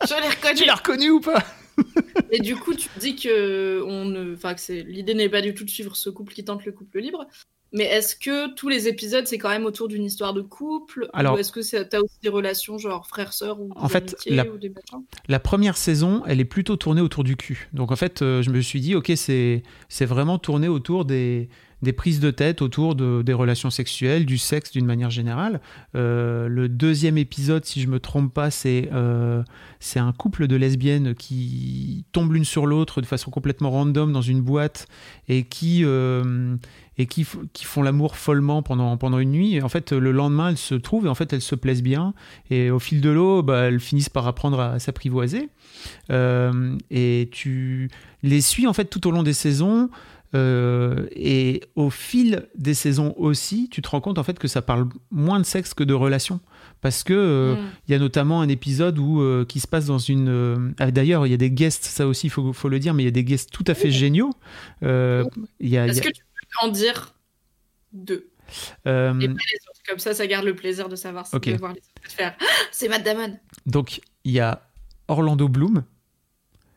B: Je l'ai reconnu.
A: Tu l'as reconnu ou pas? (laughs)
B: Et du coup, tu dis que on ne, enfin que c'est l'idée n'est pas du tout de suivre ce couple qui tente le couple libre. Mais est-ce que tous les épisodes c'est quand même autour d'une histoire de couple?
A: Alors-
B: ou est-ce que c'est- t'as aussi des relations genre frères sœurs ou
A: En
B: des
A: fait, la-
B: ou des machins?
A: La première saison, elle est plutôt tournée autour du cul. Donc en fait, euh, je me suis dit, ok, c'est c'est vraiment tourné autour des, des prises de tête, autour de, des relations sexuelles, du sexe d'une manière générale. Euh, le deuxième épisode, si je me trompe pas, c'est euh, c'est un couple de lesbiennes qui tombent l'une sur l'autre de façon complètement random dans une boîte et qui euh, et qui, qui font l'amour follement pendant, pendant une nuit. Et en fait, le lendemain, elles se trouvent et en fait, elles se plaisent bien. Et au fil de l'eau, bah, elles finissent par apprendre à s'apprivoiser. Euh, et tu les suis en fait tout au long des saisons. Euh, et au fil des saisons aussi, tu te rends compte en fait que ça parle moins de sexe que de relations. Parce que euh,
B: Mm.
A: il y a notamment un épisode où, euh, qui se passe dans une. euh, ah, D'ailleurs, il y a des guests, ça aussi, il faut, faut le dire, mais il y a des guests tout à fait géniaux. Y a,
B: Est-ce que tu peux en dire deux? Et pas les autres Comme ça, ça garde le plaisir de savoir si
A: Ok.
B: de voir les autres faire. Ah, c'est Matt Damon.
A: donc, il y a Orlando Bloom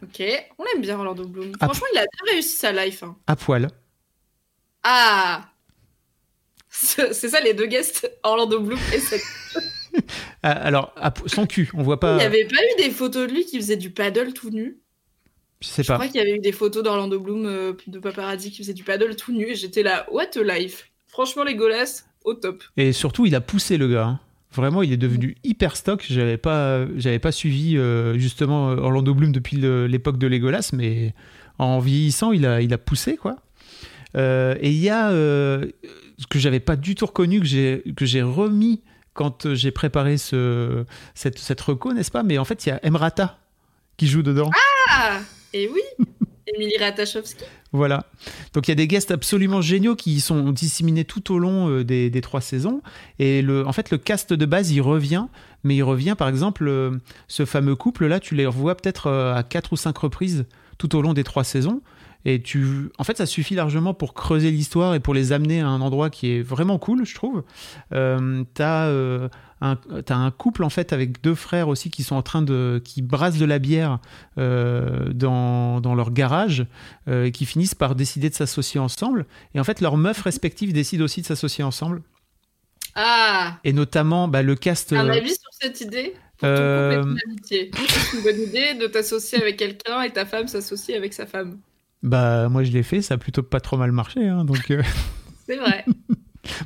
B: Ok, on aime bien Orlando Bloom. Franchement, il a bien réussi sa life. hein.
A: à poil.
B: Ah C'est ça les deux guests, Orlando Bloom et cette (laughs)
A: Ah, Alors, à son cul, on voit
B: Il
A: pas.
B: n'y avait pas eu des photos de lui qui faisait du paddle tout nu?
A: Je sais
B: Je
A: pas.
B: crois qu'il y avait eu des photos d'Orlando Bloom euh, de paparazzi qui faisait du paddle tout nu et j'étais là, what a life Franchement, les golasses, au top.
A: Et surtout, il a poussé le gars. hein. Vraiment, il est devenu hyper stock. J'avais pas, j'avais pas suivi euh, justement euh, Orlando Bloom depuis l'époque de Legolas, mais en vieillissant, il a, il a poussé quoi. Euh, et il y a euh, ce que j'avais pas du tout reconnu que j'ai que j'ai remis quand j'ai préparé ce cette cette reco, n'est-ce pas? Mais en fait, il y a Emrata qui joue dedans.
B: Ah Et oui (laughs) Émilie Ratajkowski.
A: Voilà. Donc il y a des guests absolument géniaux qui sont disséminés tout au long euh, des, trois saisons. Et le, en fait, le cast de base, il revient. Mais il revient, par exemple, euh, ce fameux couple-là, tu les revois peut-être euh, à quatre ou cinq reprises tout au long des trois saisons. Et tu, en fait, ça suffit largement pour creuser l'histoire et pour les amener à un endroit qui est vraiment cool, je trouve. T'as un, t'as un couple en fait avec deux frères aussi qui sont en train de, qui brassent de la bière euh, dans, dans leur garage euh, et qui finissent par décider de s'associer ensemble. Et en fait, leurs meufs respectives décident aussi de s'associer ensemble.
B: Ah
A: Et notamment, bah, le cast.
B: Un
A: euh,
B: avis sur cette idée?
A: Euh.
B: C'est une bonne idée de t'associer avec quelqu'un et ta femme s'associe avec sa femme.
A: bah, moi, je l'ai fait, ça a plutôt pas trop mal marché. hein, donc, euh,
B: C'est vrai. (laughs)
A: bon,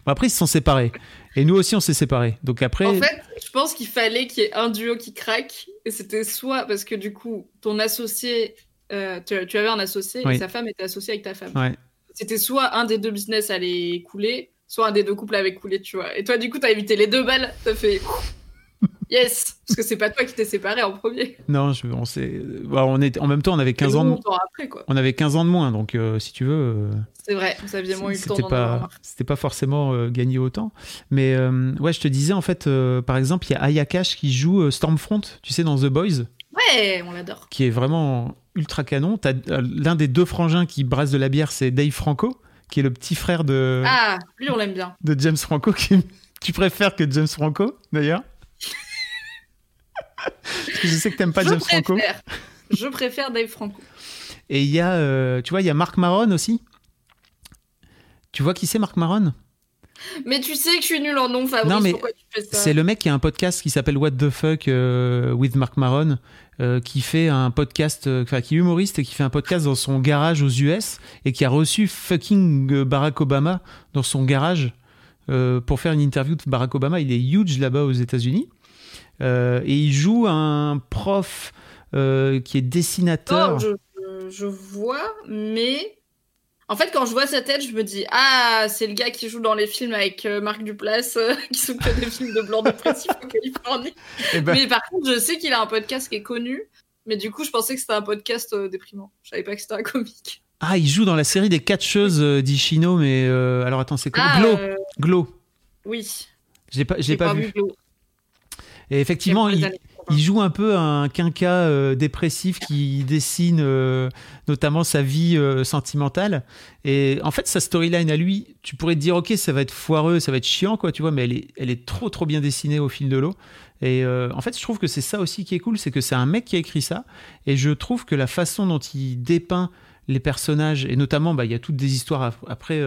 A: après, ils se sont séparés. Et nous aussi, on s'est séparés. Donc après.
B: En fait, je pense qu'il fallait qu'il y ait un duo qui craque. Et c'était soit parce que du coup, ton associé, euh, tu, tu avais un associé
A: Oui.
B: et sa femme était associée avec ta femme.
A: Ouais.
B: c'était soit un des deux business allait couler, soit un des deux couples avait coulé, tu vois. Et toi, du coup, t'as évité les deux balles, t'as fait yes, parce que c'est pas toi qui t'es séparé en premier.
A: Non, je, on s'est. bah, on est, en même temps, on avait 15
B: Et
A: ans de,
B: après, quoi.
A: on avait 15 ans de moins, donc euh, si tu veux. euh,
B: C'est vrai, vous aviez moins eu le temps d'en
A: pas c'était pas forcément euh, gagné autant mais ouais je te disais en fait par exemple il y a Aya Cash qui joue Stormfront tu sais dans The Boys
B: Ouais, on l'adore.
A: qui est vraiment ultra canon t'as l'un des deux frangins qui brasse de la bière c'est Dave Franco qui est le petit frère de,
B: Ah, lui, on l'aime bien.
A: de James Franco qui tu préfères que James Franco d'ailleurs? Je sais que t'aimes pas
B: je
A: James Franco
B: préfère. Je préfère Dave Franco.
A: et il y a euh, tu vois il y a Marc Maron aussi tu vois qui c'est Marc Maron?
B: Mais tu sais que je suis nulle en nom, Fabrice.
A: Non, mais
B: pourquoi tu fais ça?
A: C'est le mec qui a un podcast qui s'appelle What the Fuck euh, with Mark Maron, euh, qui fait un podcast, euh, enfin qui est humoriste et qui fait un podcast dans son garage aux US et qui a reçu fucking Barack Obama dans son garage pour faire une interview de Barack Obama. Il est huge là-bas aux États-Unis et il joue un prof euh, qui est dessinateur.
B: Oh, je, vois, mais. En fait, quand je vois sa tête, je me dis Ah, c'est le gars qui joue dans les films avec euh, Marc Duplass, euh, (laughs) qui sont que des films de blanc dépressif en Californie.
A: Eh ben,
B: Mais par contre, je sais qu'il a un podcast qui est connu. Mais du coup, je pensais que c'était un podcast euh, déprimant. Je savais pas que c'était un comique.
A: Ah, il joue dans la série des catcheuses euh, d'Ishino, mais euh, alors attends, c'est quoi?
B: Ah,
A: Glow,
B: euh,
A: Glow.
B: oui.
A: Je l'ai pas, l'ai pas, vu.
B: Glow.
A: Et effectivement, il,
B: années 80.
A: Il joue un peu un quinca euh, dépressif qui dessine euh, notamment sa vie euh, sentimentale. Et en fait, sa storyline à lui, tu pourrais te dire, ok, ça va être foireux, ça va être chiant, quoi, tu vois, mais elle est, elle est trop, trop bien dessinée au fil de l'eau. Et en fait, je trouve que c'est ça aussi qui est cool, c'est que c'est un mec qui a écrit ça. Et je trouve que la façon dont il dépeint les personnages, et notamment, bah, il y a toutes des histoires ap- après.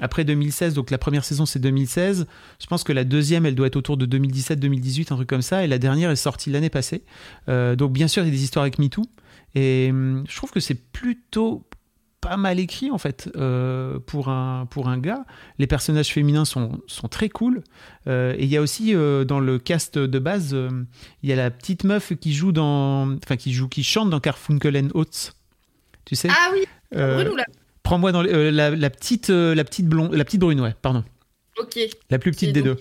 A: Après 2016, donc la première saison c'est 2016. Je pense que la deuxième, elle doit être autour de 2017-2018, un truc comme ça. Et la dernière est sortie l'année passée. Euh, donc bien sûr, il y a des histoires avec MeToo. Et hum, je trouve que c'est plutôt pas mal écrit en fait euh, pour, un, pour un gars. Les personnages féminins sont, sont très cool. Euh, et il y a aussi euh, dans le cast de base, il y a la petite meuf qui joue dans, enfin qui joue, qui chante dans Carfunkel and Oates. Tu sais?
B: Ah oui,
A: Euh. Prends-moi dans les- euh, la, la petite, euh, la petite blonde, la petite brune, ouais, pardon,
B: Ok.
A: la plus petite des deux.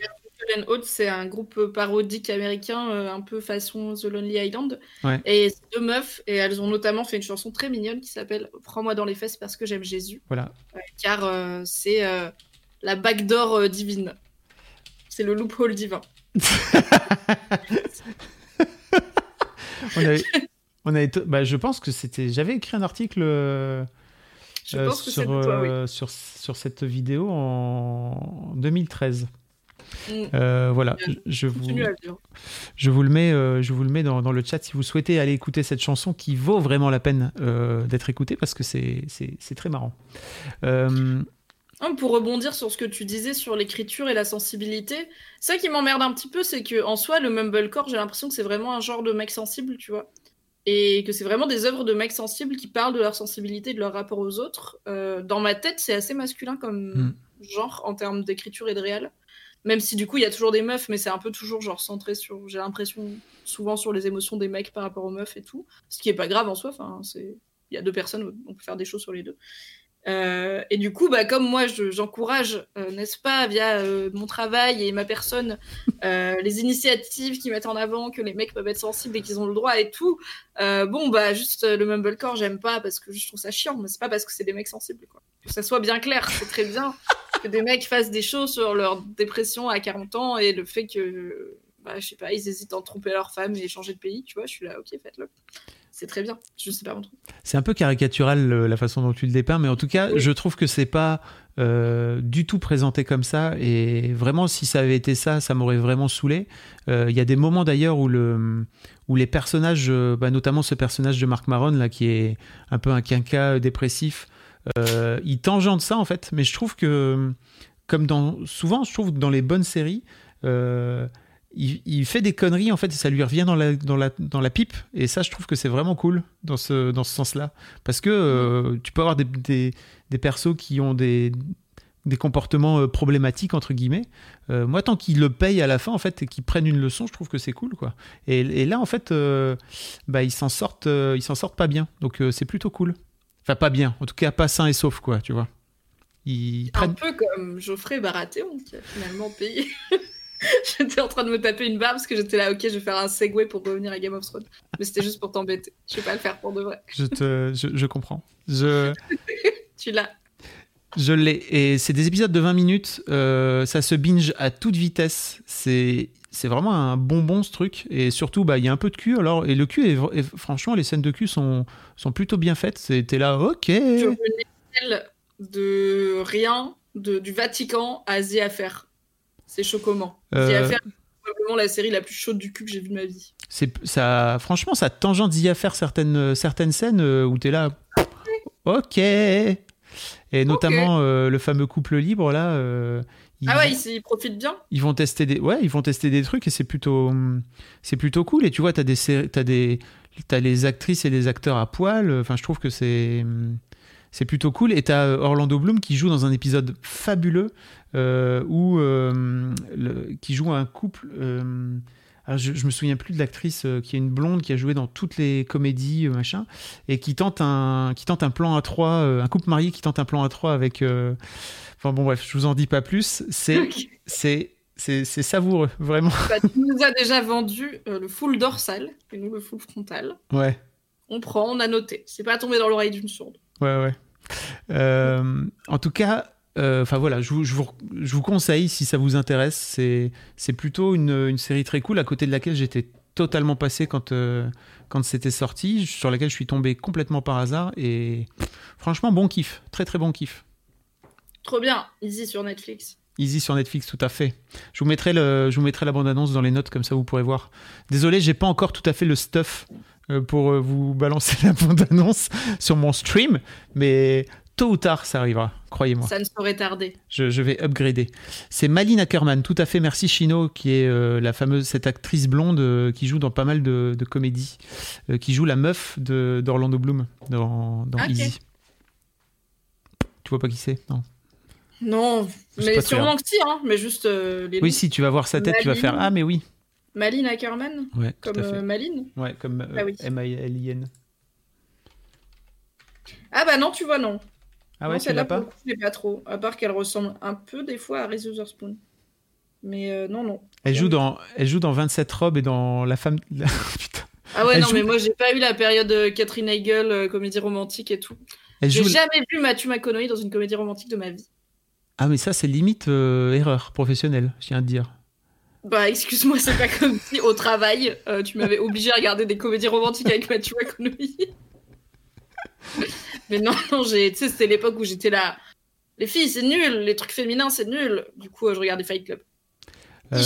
B: C'est un groupe parodique américain, euh, un peu façon The Lonely Island.
A: Ouais.
B: Et c'est deux meufs, et elles ont notamment fait une chanson très mignonne qui s'appelle Prends-moi dans les fesses parce que j'aime Jésus.
A: Voilà.
B: Ouais, car euh, c'est euh, la backdoor euh, divine. C'est le loophole divin. (laughs) (laughs)
A: On avait, on avait, bah, je pense que c'était. J'avais écrit un article euh,
B: Je
A: euh,
B: pense que c'est
A: sur,
B: de toi, oui.
A: euh, sur, sur cette vidéo en 2013.
B: Mm.
A: Euh, voilà, je vous, je vous le mets, euh, je vous le mets dans, dans le chat si vous souhaitez aller écouter cette chanson qui vaut vraiment la peine euh, d'être écoutée parce que c'est c'est- c'est très marrant. Euh,
B: Pour rebondir sur ce que tu disais sur l'écriture et la sensibilité, ça qui m'emmerde un petit peu, c'est que en soi, le mumblecore, j'ai l'impression que c'est vraiment un genre de mec sensible, tu vois. Et que c'est vraiment des œuvres de mecs sensibles qui parlent de leur sensibilité, de leur rapport aux autres. Euh, dans ma tête, c'est assez masculin comme
A: Mm.
B: genre en termes d'écriture et de réel. Même si du coup, il y a toujours des meufs, mais c'est un peu toujours genre centré sur, j'ai l'impression, souvent sur les émotions des mecs par rapport aux meufs et tout. Ce qui est pas grave en soi, enfin, c'est. Il y a deux personnes, on peut faire des choses sur les deux. Euh, et du coup, bah, comme moi, je- j'encourage, euh, n'est-ce pas, via euh, mon travail et ma personne, les initiatives qui mettent en avant que les mecs peuvent être sensibles et qu'ils ont le droit et tout. bon, bah, juste le mumblecore, j'aime pas parce que je trouve ça chiant, mais c'est pas parce que c'est des mecs sensibles, quoi. Que ça soit bien clair, c'est très bien (laughs) que des mecs fassent des choses sur leur dépression à 40 ans et le fait que, bah, je sais pas, ils hésitent à tromper leur femme et changer de pays, tu vois, je suis là, ok, faites-le. C'est très bien. Je sais pas.
A: C'est un peu caricatural la façon dont tu le dépeins, mais en tout cas, je trouve que c'est pas euh, du tout présenté comme ça. Et vraiment, si ça avait été ça, ça m'aurait vraiment saoulé. Euh, Il y a des moments d'ailleurs où, le, où les personnages, euh, bah, notamment ce personnage de Marc Maron, là, qui est un peu un quinca dépressif, euh, il tangente ça en fait. Mais je trouve que, comme dans, souvent, je trouve que dans les bonnes séries, il, il fait des conneries en fait et ça lui revient dans la, dans la, dans la pipe. Et ça je trouve que c'est vraiment cool dans ce, dans ce sens là parce que euh, tu peux avoir des, des, des persos qui ont des, des comportements euh, problématiques entre guillemets. Euh, moi tant qu'ils le payent à la fin en fait et qu'ils prennent une leçon je trouve que c'est cool quoi. Et, et là en fait bah, ils s'en sortent ils s'en sortent pas bien. Donc c'est plutôt cool. Enfin pas bien. En tout cas pas sain et sauf quoi tu vois. Ils
B: Un peu comme Geoffrey Baratheon qui a finalement payé. (laughs) (laughs) j'étais en train de me taper une barbe parce que j'étais là, ok, je vais faire un segue pour revenir à Game of Thrones. Mais c'était juste pour t'embêter. Je vais pas le faire pour de vrai.
A: Je te, je, je comprends. Je, (laughs)
B: Tu l'as.
A: je l'ai. Et c'est des épisodes de 20 minutes. euh, ça se binge à toute vitesse. C'est, c'est vraiment un bonbon ce truc. Et surtout, bah, il y a un peu de cul. Alors, et le cul est, franchement, les scènes de cul sont, sont plutôt bien faites. C'était là, ok.
B: Échelle de rien, de, du Vatican à The Affair. C'est choquant.
A: Euh,
B: The Affair, c'est probablement la série la plus chaude du cul que j'ai vue de ma vie.
A: C'est, ça, franchement, ça tangente d'y à faire certaines, certaines scènes euh, où t'es là, ok. Et notamment euh, le fameux couple libre là. euh, ils,
B: Ah ouais, ils, ils profitent bien.
A: ils vont tester des, ouais, ils vont tester des trucs et c'est plutôt, hum, c'est plutôt cool. Et tu vois, t'as des, t'as des, t'as les actrices et les acteurs à poil. Enfin, je trouve que c'est, hum, c'est plutôt cool. Et t'as euh, Orlando Bloom qui joue dans un épisode fabuleux euh, où euh, le- qui joue un couple. euh, alors je, je me souviens plus de l'actrice euh, qui est une blonde qui a joué dans toutes les comédies euh, machin et qui tente un qui tente un plan à trois euh, un couple marié qui tente un plan à trois avec euh, enfin bon bref je vous en dis pas plus c'est c'est c'est savoureux vraiment
B: Bah, tu nous as déjà vendu euh, le full dorsal et nous le full frontal.
A: ouais
B: On prend, on a noté. C'est pas tombé dans l'oreille d'une sourde.
A: Ouais, ouais. Euh, en tout cas, euh, enfin voilà, je vous, je, vous, je vous conseille si ça vous intéresse. C'est, c'est plutôt une, une série très cool à côté de laquelle j'étais totalement passé quand, euh, quand c'était sorti, sur laquelle je suis tombé complètement par hasard. Et franchement, bon kiff, très très bon kiff.
B: Trop bien, easy sur Netflix.
A: Easy sur Netflix, tout à fait. Je vous mettrai, le, je vous mettrai la bande-annonce dans les notes, comme ça vous pourrez voir. Désolé, j'ai pas encore tout à fait le stuff euh, pour vous balancer (laughs) la bande-annonce sur mon stream, mais tôt ou tard, ça arrivera, croyez-moi.
B: Ça ne saurait tarder.
A: Je, je vais upgrader. C'est Malin Ackerman, tout à fait. Merci Chino, qui est euh, la fameuse cette actrice blonde euh, qui joue dans pas mal de, de comédies, euh, qui joue la meuf d'Orlando Bloom dans. Easy. Tu vois pas qui c'est? Non.
B: Non, mais sûrement que si, hein. Mais juste les
A: Oui, si tu vas voir sa tête, tu vas faire ah mais oui.
B: Malin Ackerman,
A: Ouais, tout
B: comme
A: à fait.
B: Maline.
A: Ouais, comme
B: Ah oui.
A: M-I-L-I-N.
B: Ah bah non, tu vois, non.
A: Ah ouais,
B: celle-là,
A: pas
B: je l'ai pas trop. À part qu'elle ressemble un peu des fois à Reese Witherspoon. Mais euh, non, non.
A: Elle joue dans elle joue dans 27 robes et dans la femme. (laughs) Putain.
B: Ah ouais,
A: Elle
B: non,
A: joue-
B: mais moi, j'ai pas eu la période euh, Catherine Heigl, euh, comédie romantique et tout. J'ai
A: joue.
B: jamais vu Matthew McConaughey dans une comédie romantique de ma vie.
A: Ah mais ça c'est limite euh, erreur professionnelle, je tiens à te dire.
B: Bah, excuse-moi, c'est pas comme si au travail, tu m'avais obligé à regarder des comédies romantiques avec Matthew McConaughey. (laughs) Mais non, non, j'ai, tu sais, c'était l'époque où j'étais là. Les filles, c'est nul, les trucs féminins, c'est nul. Du coup, euh, je regardais Fight Club.
A: Euh.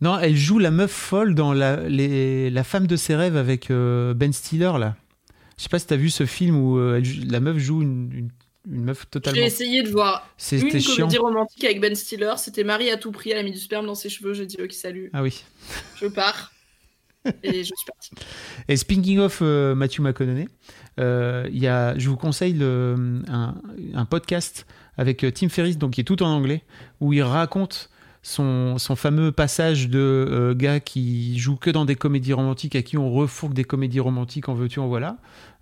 A: Non, elle joue la meuf folle dans la, les- la femme de ses rêves avec euh, Ben Stiller, là. Je sais pas si t'as vu ce film où euh, elle la meuf joue une, une, une meuf
B: J'ai
A: totalement...
B: essayé de voir une
A: C'était chiant.
B: comédie romantique avec Ben Stiller. C'était Marie à tout prix, elle a mis du sperme dans ses cheveux. J'ai dit, ok, salut,
A: Ah oui.
B: je pars. Et je suis partie. (laughs)
A: Et speaking of Matthew McConaughey, euh, y a, je vous conseille le- un, podcast avec euh, Tim Ferriss, donc qui est tout en anglais, où il raconte son, fameux passage de euh, gars qui joue que dans des comédies romantiques, à qui on refourgue des comédies romantiques, en veux-tu, en voilà,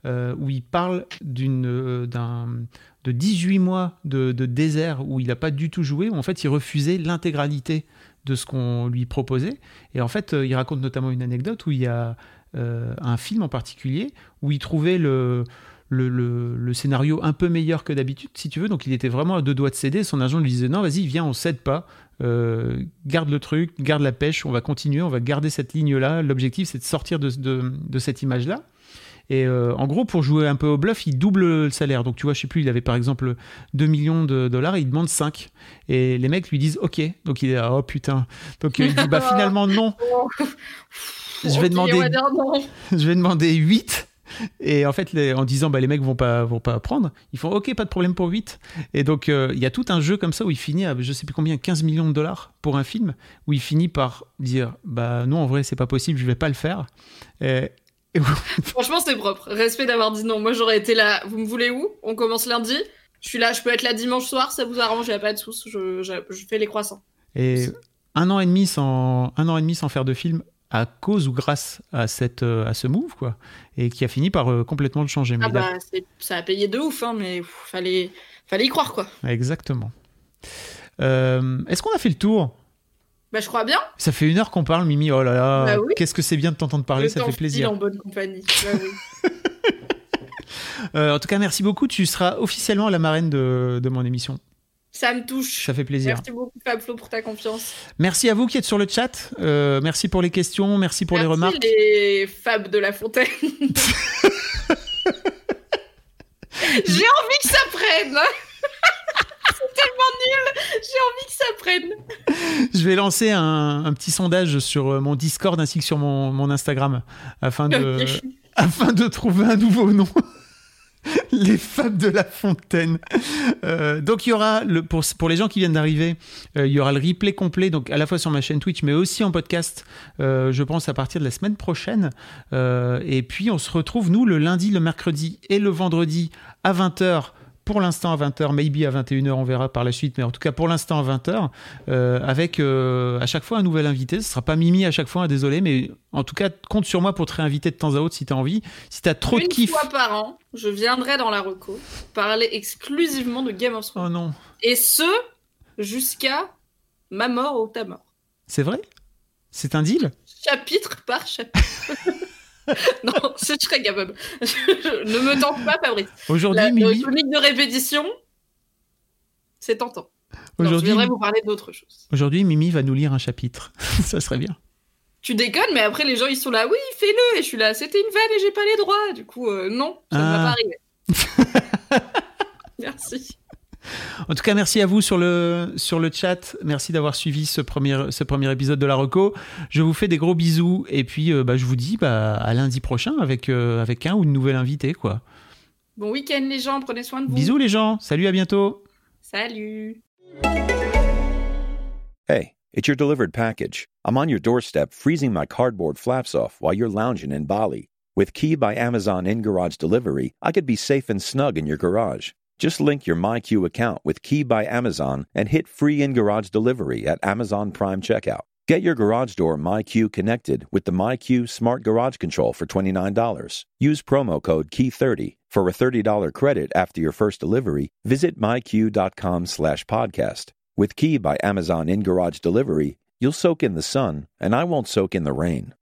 A: euh, où il parle d'une, d'un, de 18 mois de, de désert où il n'a pas du tout joué, où en fait il refusait l'intégralité de ce qu'on lui proposait. Et en fait, il raconte notamment une anecdote où il y a euh, un film en particulier où il trouvait le, le, le- scénario un peu meilleur que d'habitude, si tu veux. Donc il était vraiment à deux doigts de céder. Son agent lui disait non, vas-y, viens, on cède pas. Euh, garde le truc, garde la pêche, on va continuer, on va garder cette ligne-là. L'objectif, c'est de sortir de, de- de cette image-là. Et euh, en gros, pour jouer un peu au bluff, il double le salaire. Donc, tu vois, je sais plus, il avait par exemple 2 millions de dollars et il demande 5. Et les mecs lui disent OK. Donc, il est là, oh putain. Donc, il dit, bah (laughs) finalement, non. (laughs) Je vais demander-. Je vais demander 8. Et en fait, les- en disant, bah, les mecs vont pas, vont pas prendre, ils font OK, pas de problème pour 8. Et donc, euh, il y a tout un jeu comme ça où il finit à, je sais plus combien, 15 millions de dollars pour un film, où il finit par dire, bah non, en vrai, c'est pas possible, je vais pas le faire. Et (laughs)
B: Franchement, c'est propre. Respect d'avoir dit non. Moi, j'aurais été là. Vous me voulez où? On commence lundi. Je suis là. Je peux être là dimanche soir. Ça vous arrange? Il a pas de sous. Je, je, je fais les croissants.
A: Et un an et demi sans, un an et demi sans faire de film, à cause ou grâce à, cette, euh, à ce move, quoi, et qui a fini par euh, complètement le changer.
B: Ah bah, ça a payé de ouf, hein, mais pff, fallait, fallait y croire, quoi.
A: Exactement. Euh, Est-ce qu'on a fait le tour?
B: Bah, je crois bien.
A: Ça fait une heure qu'on parle, Mimi. Oh là là,
B: Bah oui.
A: qu'est-ce que c'est bien de t'entendre parler,
B: Le
A: ça
B: temps
A: fait plaisir.
B: en bonne compagnie. Bah oui. (laughs)
A: Euh, en tout cas, merci beaucoup. Tu seras officiellement la marraine de, de mon émission.
B: Ça me touche.
A: Ça fait plaisir.
B: Merci beaucoup, Fabflo, pour ta confiance.
A: Merci à vous qui êtes sur le chat. Euh, merci pour les questions, merci pour les
B: Merci
A: remarques.
B: les Fab de la Fontaine. (laughs) J'ai envie que ça prenne. C'est tellement nul. J'ai envie que ça prenne.
A: Je vais lancer un, un petit sondage sur euh, mon Discord ainsi que sur mon, mon Instagram afin de, afin de trouver un nouveau nom. (laughs) les fables de la fontaine. Euh, donc il y aura, le, pour, pour les gens qui viennent d'arriver, euh, il y aura le replay complet, donc à la fois sur ma chaîne Twitch, mais aussi en podcast, euh, je pense à partir de la semaine prochaine. Et puis on se retrouve, nous, le lundi, le mercredi et le vendredi à 20h. Pour l'instant à 20h, maybe à 21h, on verra par la suite, mais en tout cas pour l'instant à 20h, euh, avec euh, à chaque fois un nouvel invité. Ce sera pas Mimi à chaque fois, hein, désolé, mais en tout cas, compte sur moi pour te réinviter de temps à autre si tu as envie. Si tu as trop de
B: Une
A: kiff.
B: fois par an, je viendrai dans la reco parler exclusivement de Game of Thrones.
A: Oh non,
B: Et ce, jusqu'à ma mort ou ta mort.
A: c'est vrai? C'est un deal?
B: Chapitre par chapitre. (laughs) (laughs) non, je serais capable. (laughs) ne me tente pas, Fabrice.
A: Aujourd'hui, Mimi,
B: tonique de répétition, c'est tentant. Non, je
A: aujourd'hui,
B: viendrai vous parler d'autre chose.
A: aujourd'hui, Mimi va nous lire un chapitre. (laughs) Ça serait bien.
B: Tu déconnes, mais après les gens ils sont là, oui, fais-le. Et je suis là, c'était une vanne et j'ai pas les droits. Du coup, euh, non, ça ne
A: Ah.
B: va pas arriver. Merci.
A: En tout cas, merci à vous sur le, sur le chat. Merci d'avoir suivi ce premier, ce premier épisode de la Reco. Je vous fais des gros bisous. Et puis, euh, bah, je vous dis bah, à lundi prochain avec, euh, avec un ou une nouvelle invitée. Quoi.
B: Bon week-end les gens, prenez soin de vous.
A: Bisous les gens. Salut, à bientôt.
B: Salut.
G: Hey, it's your delivered package. I'm on your doorstep freezing my cardboard flaps off while you're lounging in Bali. With Key by Amazon in garage delivery, I could be safe and snug in your garage. Just link your MyQ account with Key by Amazon and hit free in garage delivery at Amazon Prime checkout. Get your garage door MyQ connected with the MyQ Smart Garage Control for $29. Use promo code KEY30 for a $30 credit after your first delivery. Visit myq.com slash podcast. With Key by Amazon in garage delivery, you'll soak in the sun, and I won't soak in the rain.